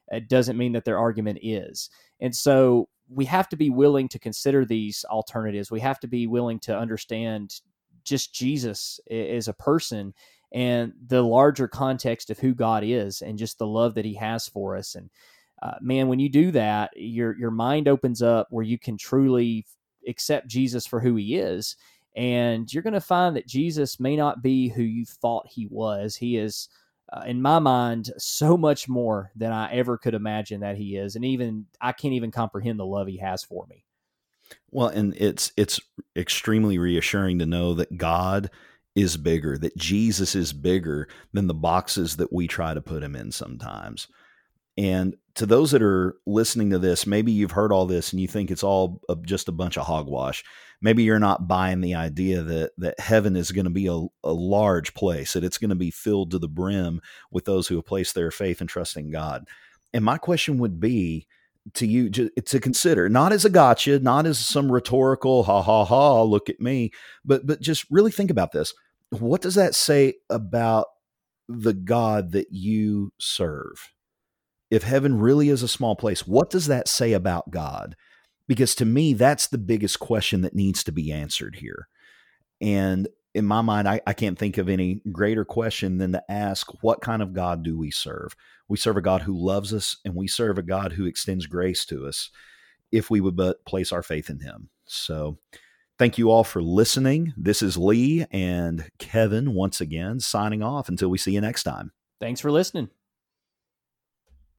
It doesn't mean that their argument is. And so we have to be willing to consider these alternatives. We have to be willing to understand just Jesus as a person and the larger context of who God is and just the love that he has for us. And uh, man, when you do that, your your mind opens up where you can truly accept Jesus for who he is. And you're going to find that Jesus may not be who you thought he was. He is, uh, in my mind, so much more than I ever could imagine that he is. And even I can't even comprehend the love he has for me. Well, and it's it's extremely reassuring to know that God is bigger, that Jesus is bigger than the boxes that we try to put him in sometimes. And to those that are listening to this, maybe you've heard all this and you think it's all just a bunch of hogwash. Maybe you're not buying the idea that that heaven is going to be a, a large place, that it's going to be filled to the brim with those who have placed their faith and trust in God. And my question would be to you to consider, not as a gotcha, not as some rhetorical ha ha ha, look at me, but but just really think about this. What does that say about the God that you serve? If heaven really is a small place, what does that say about God? Because to me, that's the biggest question that needs to be answered here. And in my mind, I, I, can't think of any greater question than to ask, what kind of God do we serve? We serve a God who loves us, and we serve a God who extends grace to us if we would but place our faith in Him. So, thank you all for listening. This is Lee and Kevin once again signing off until we see you next time. Thanks for listening.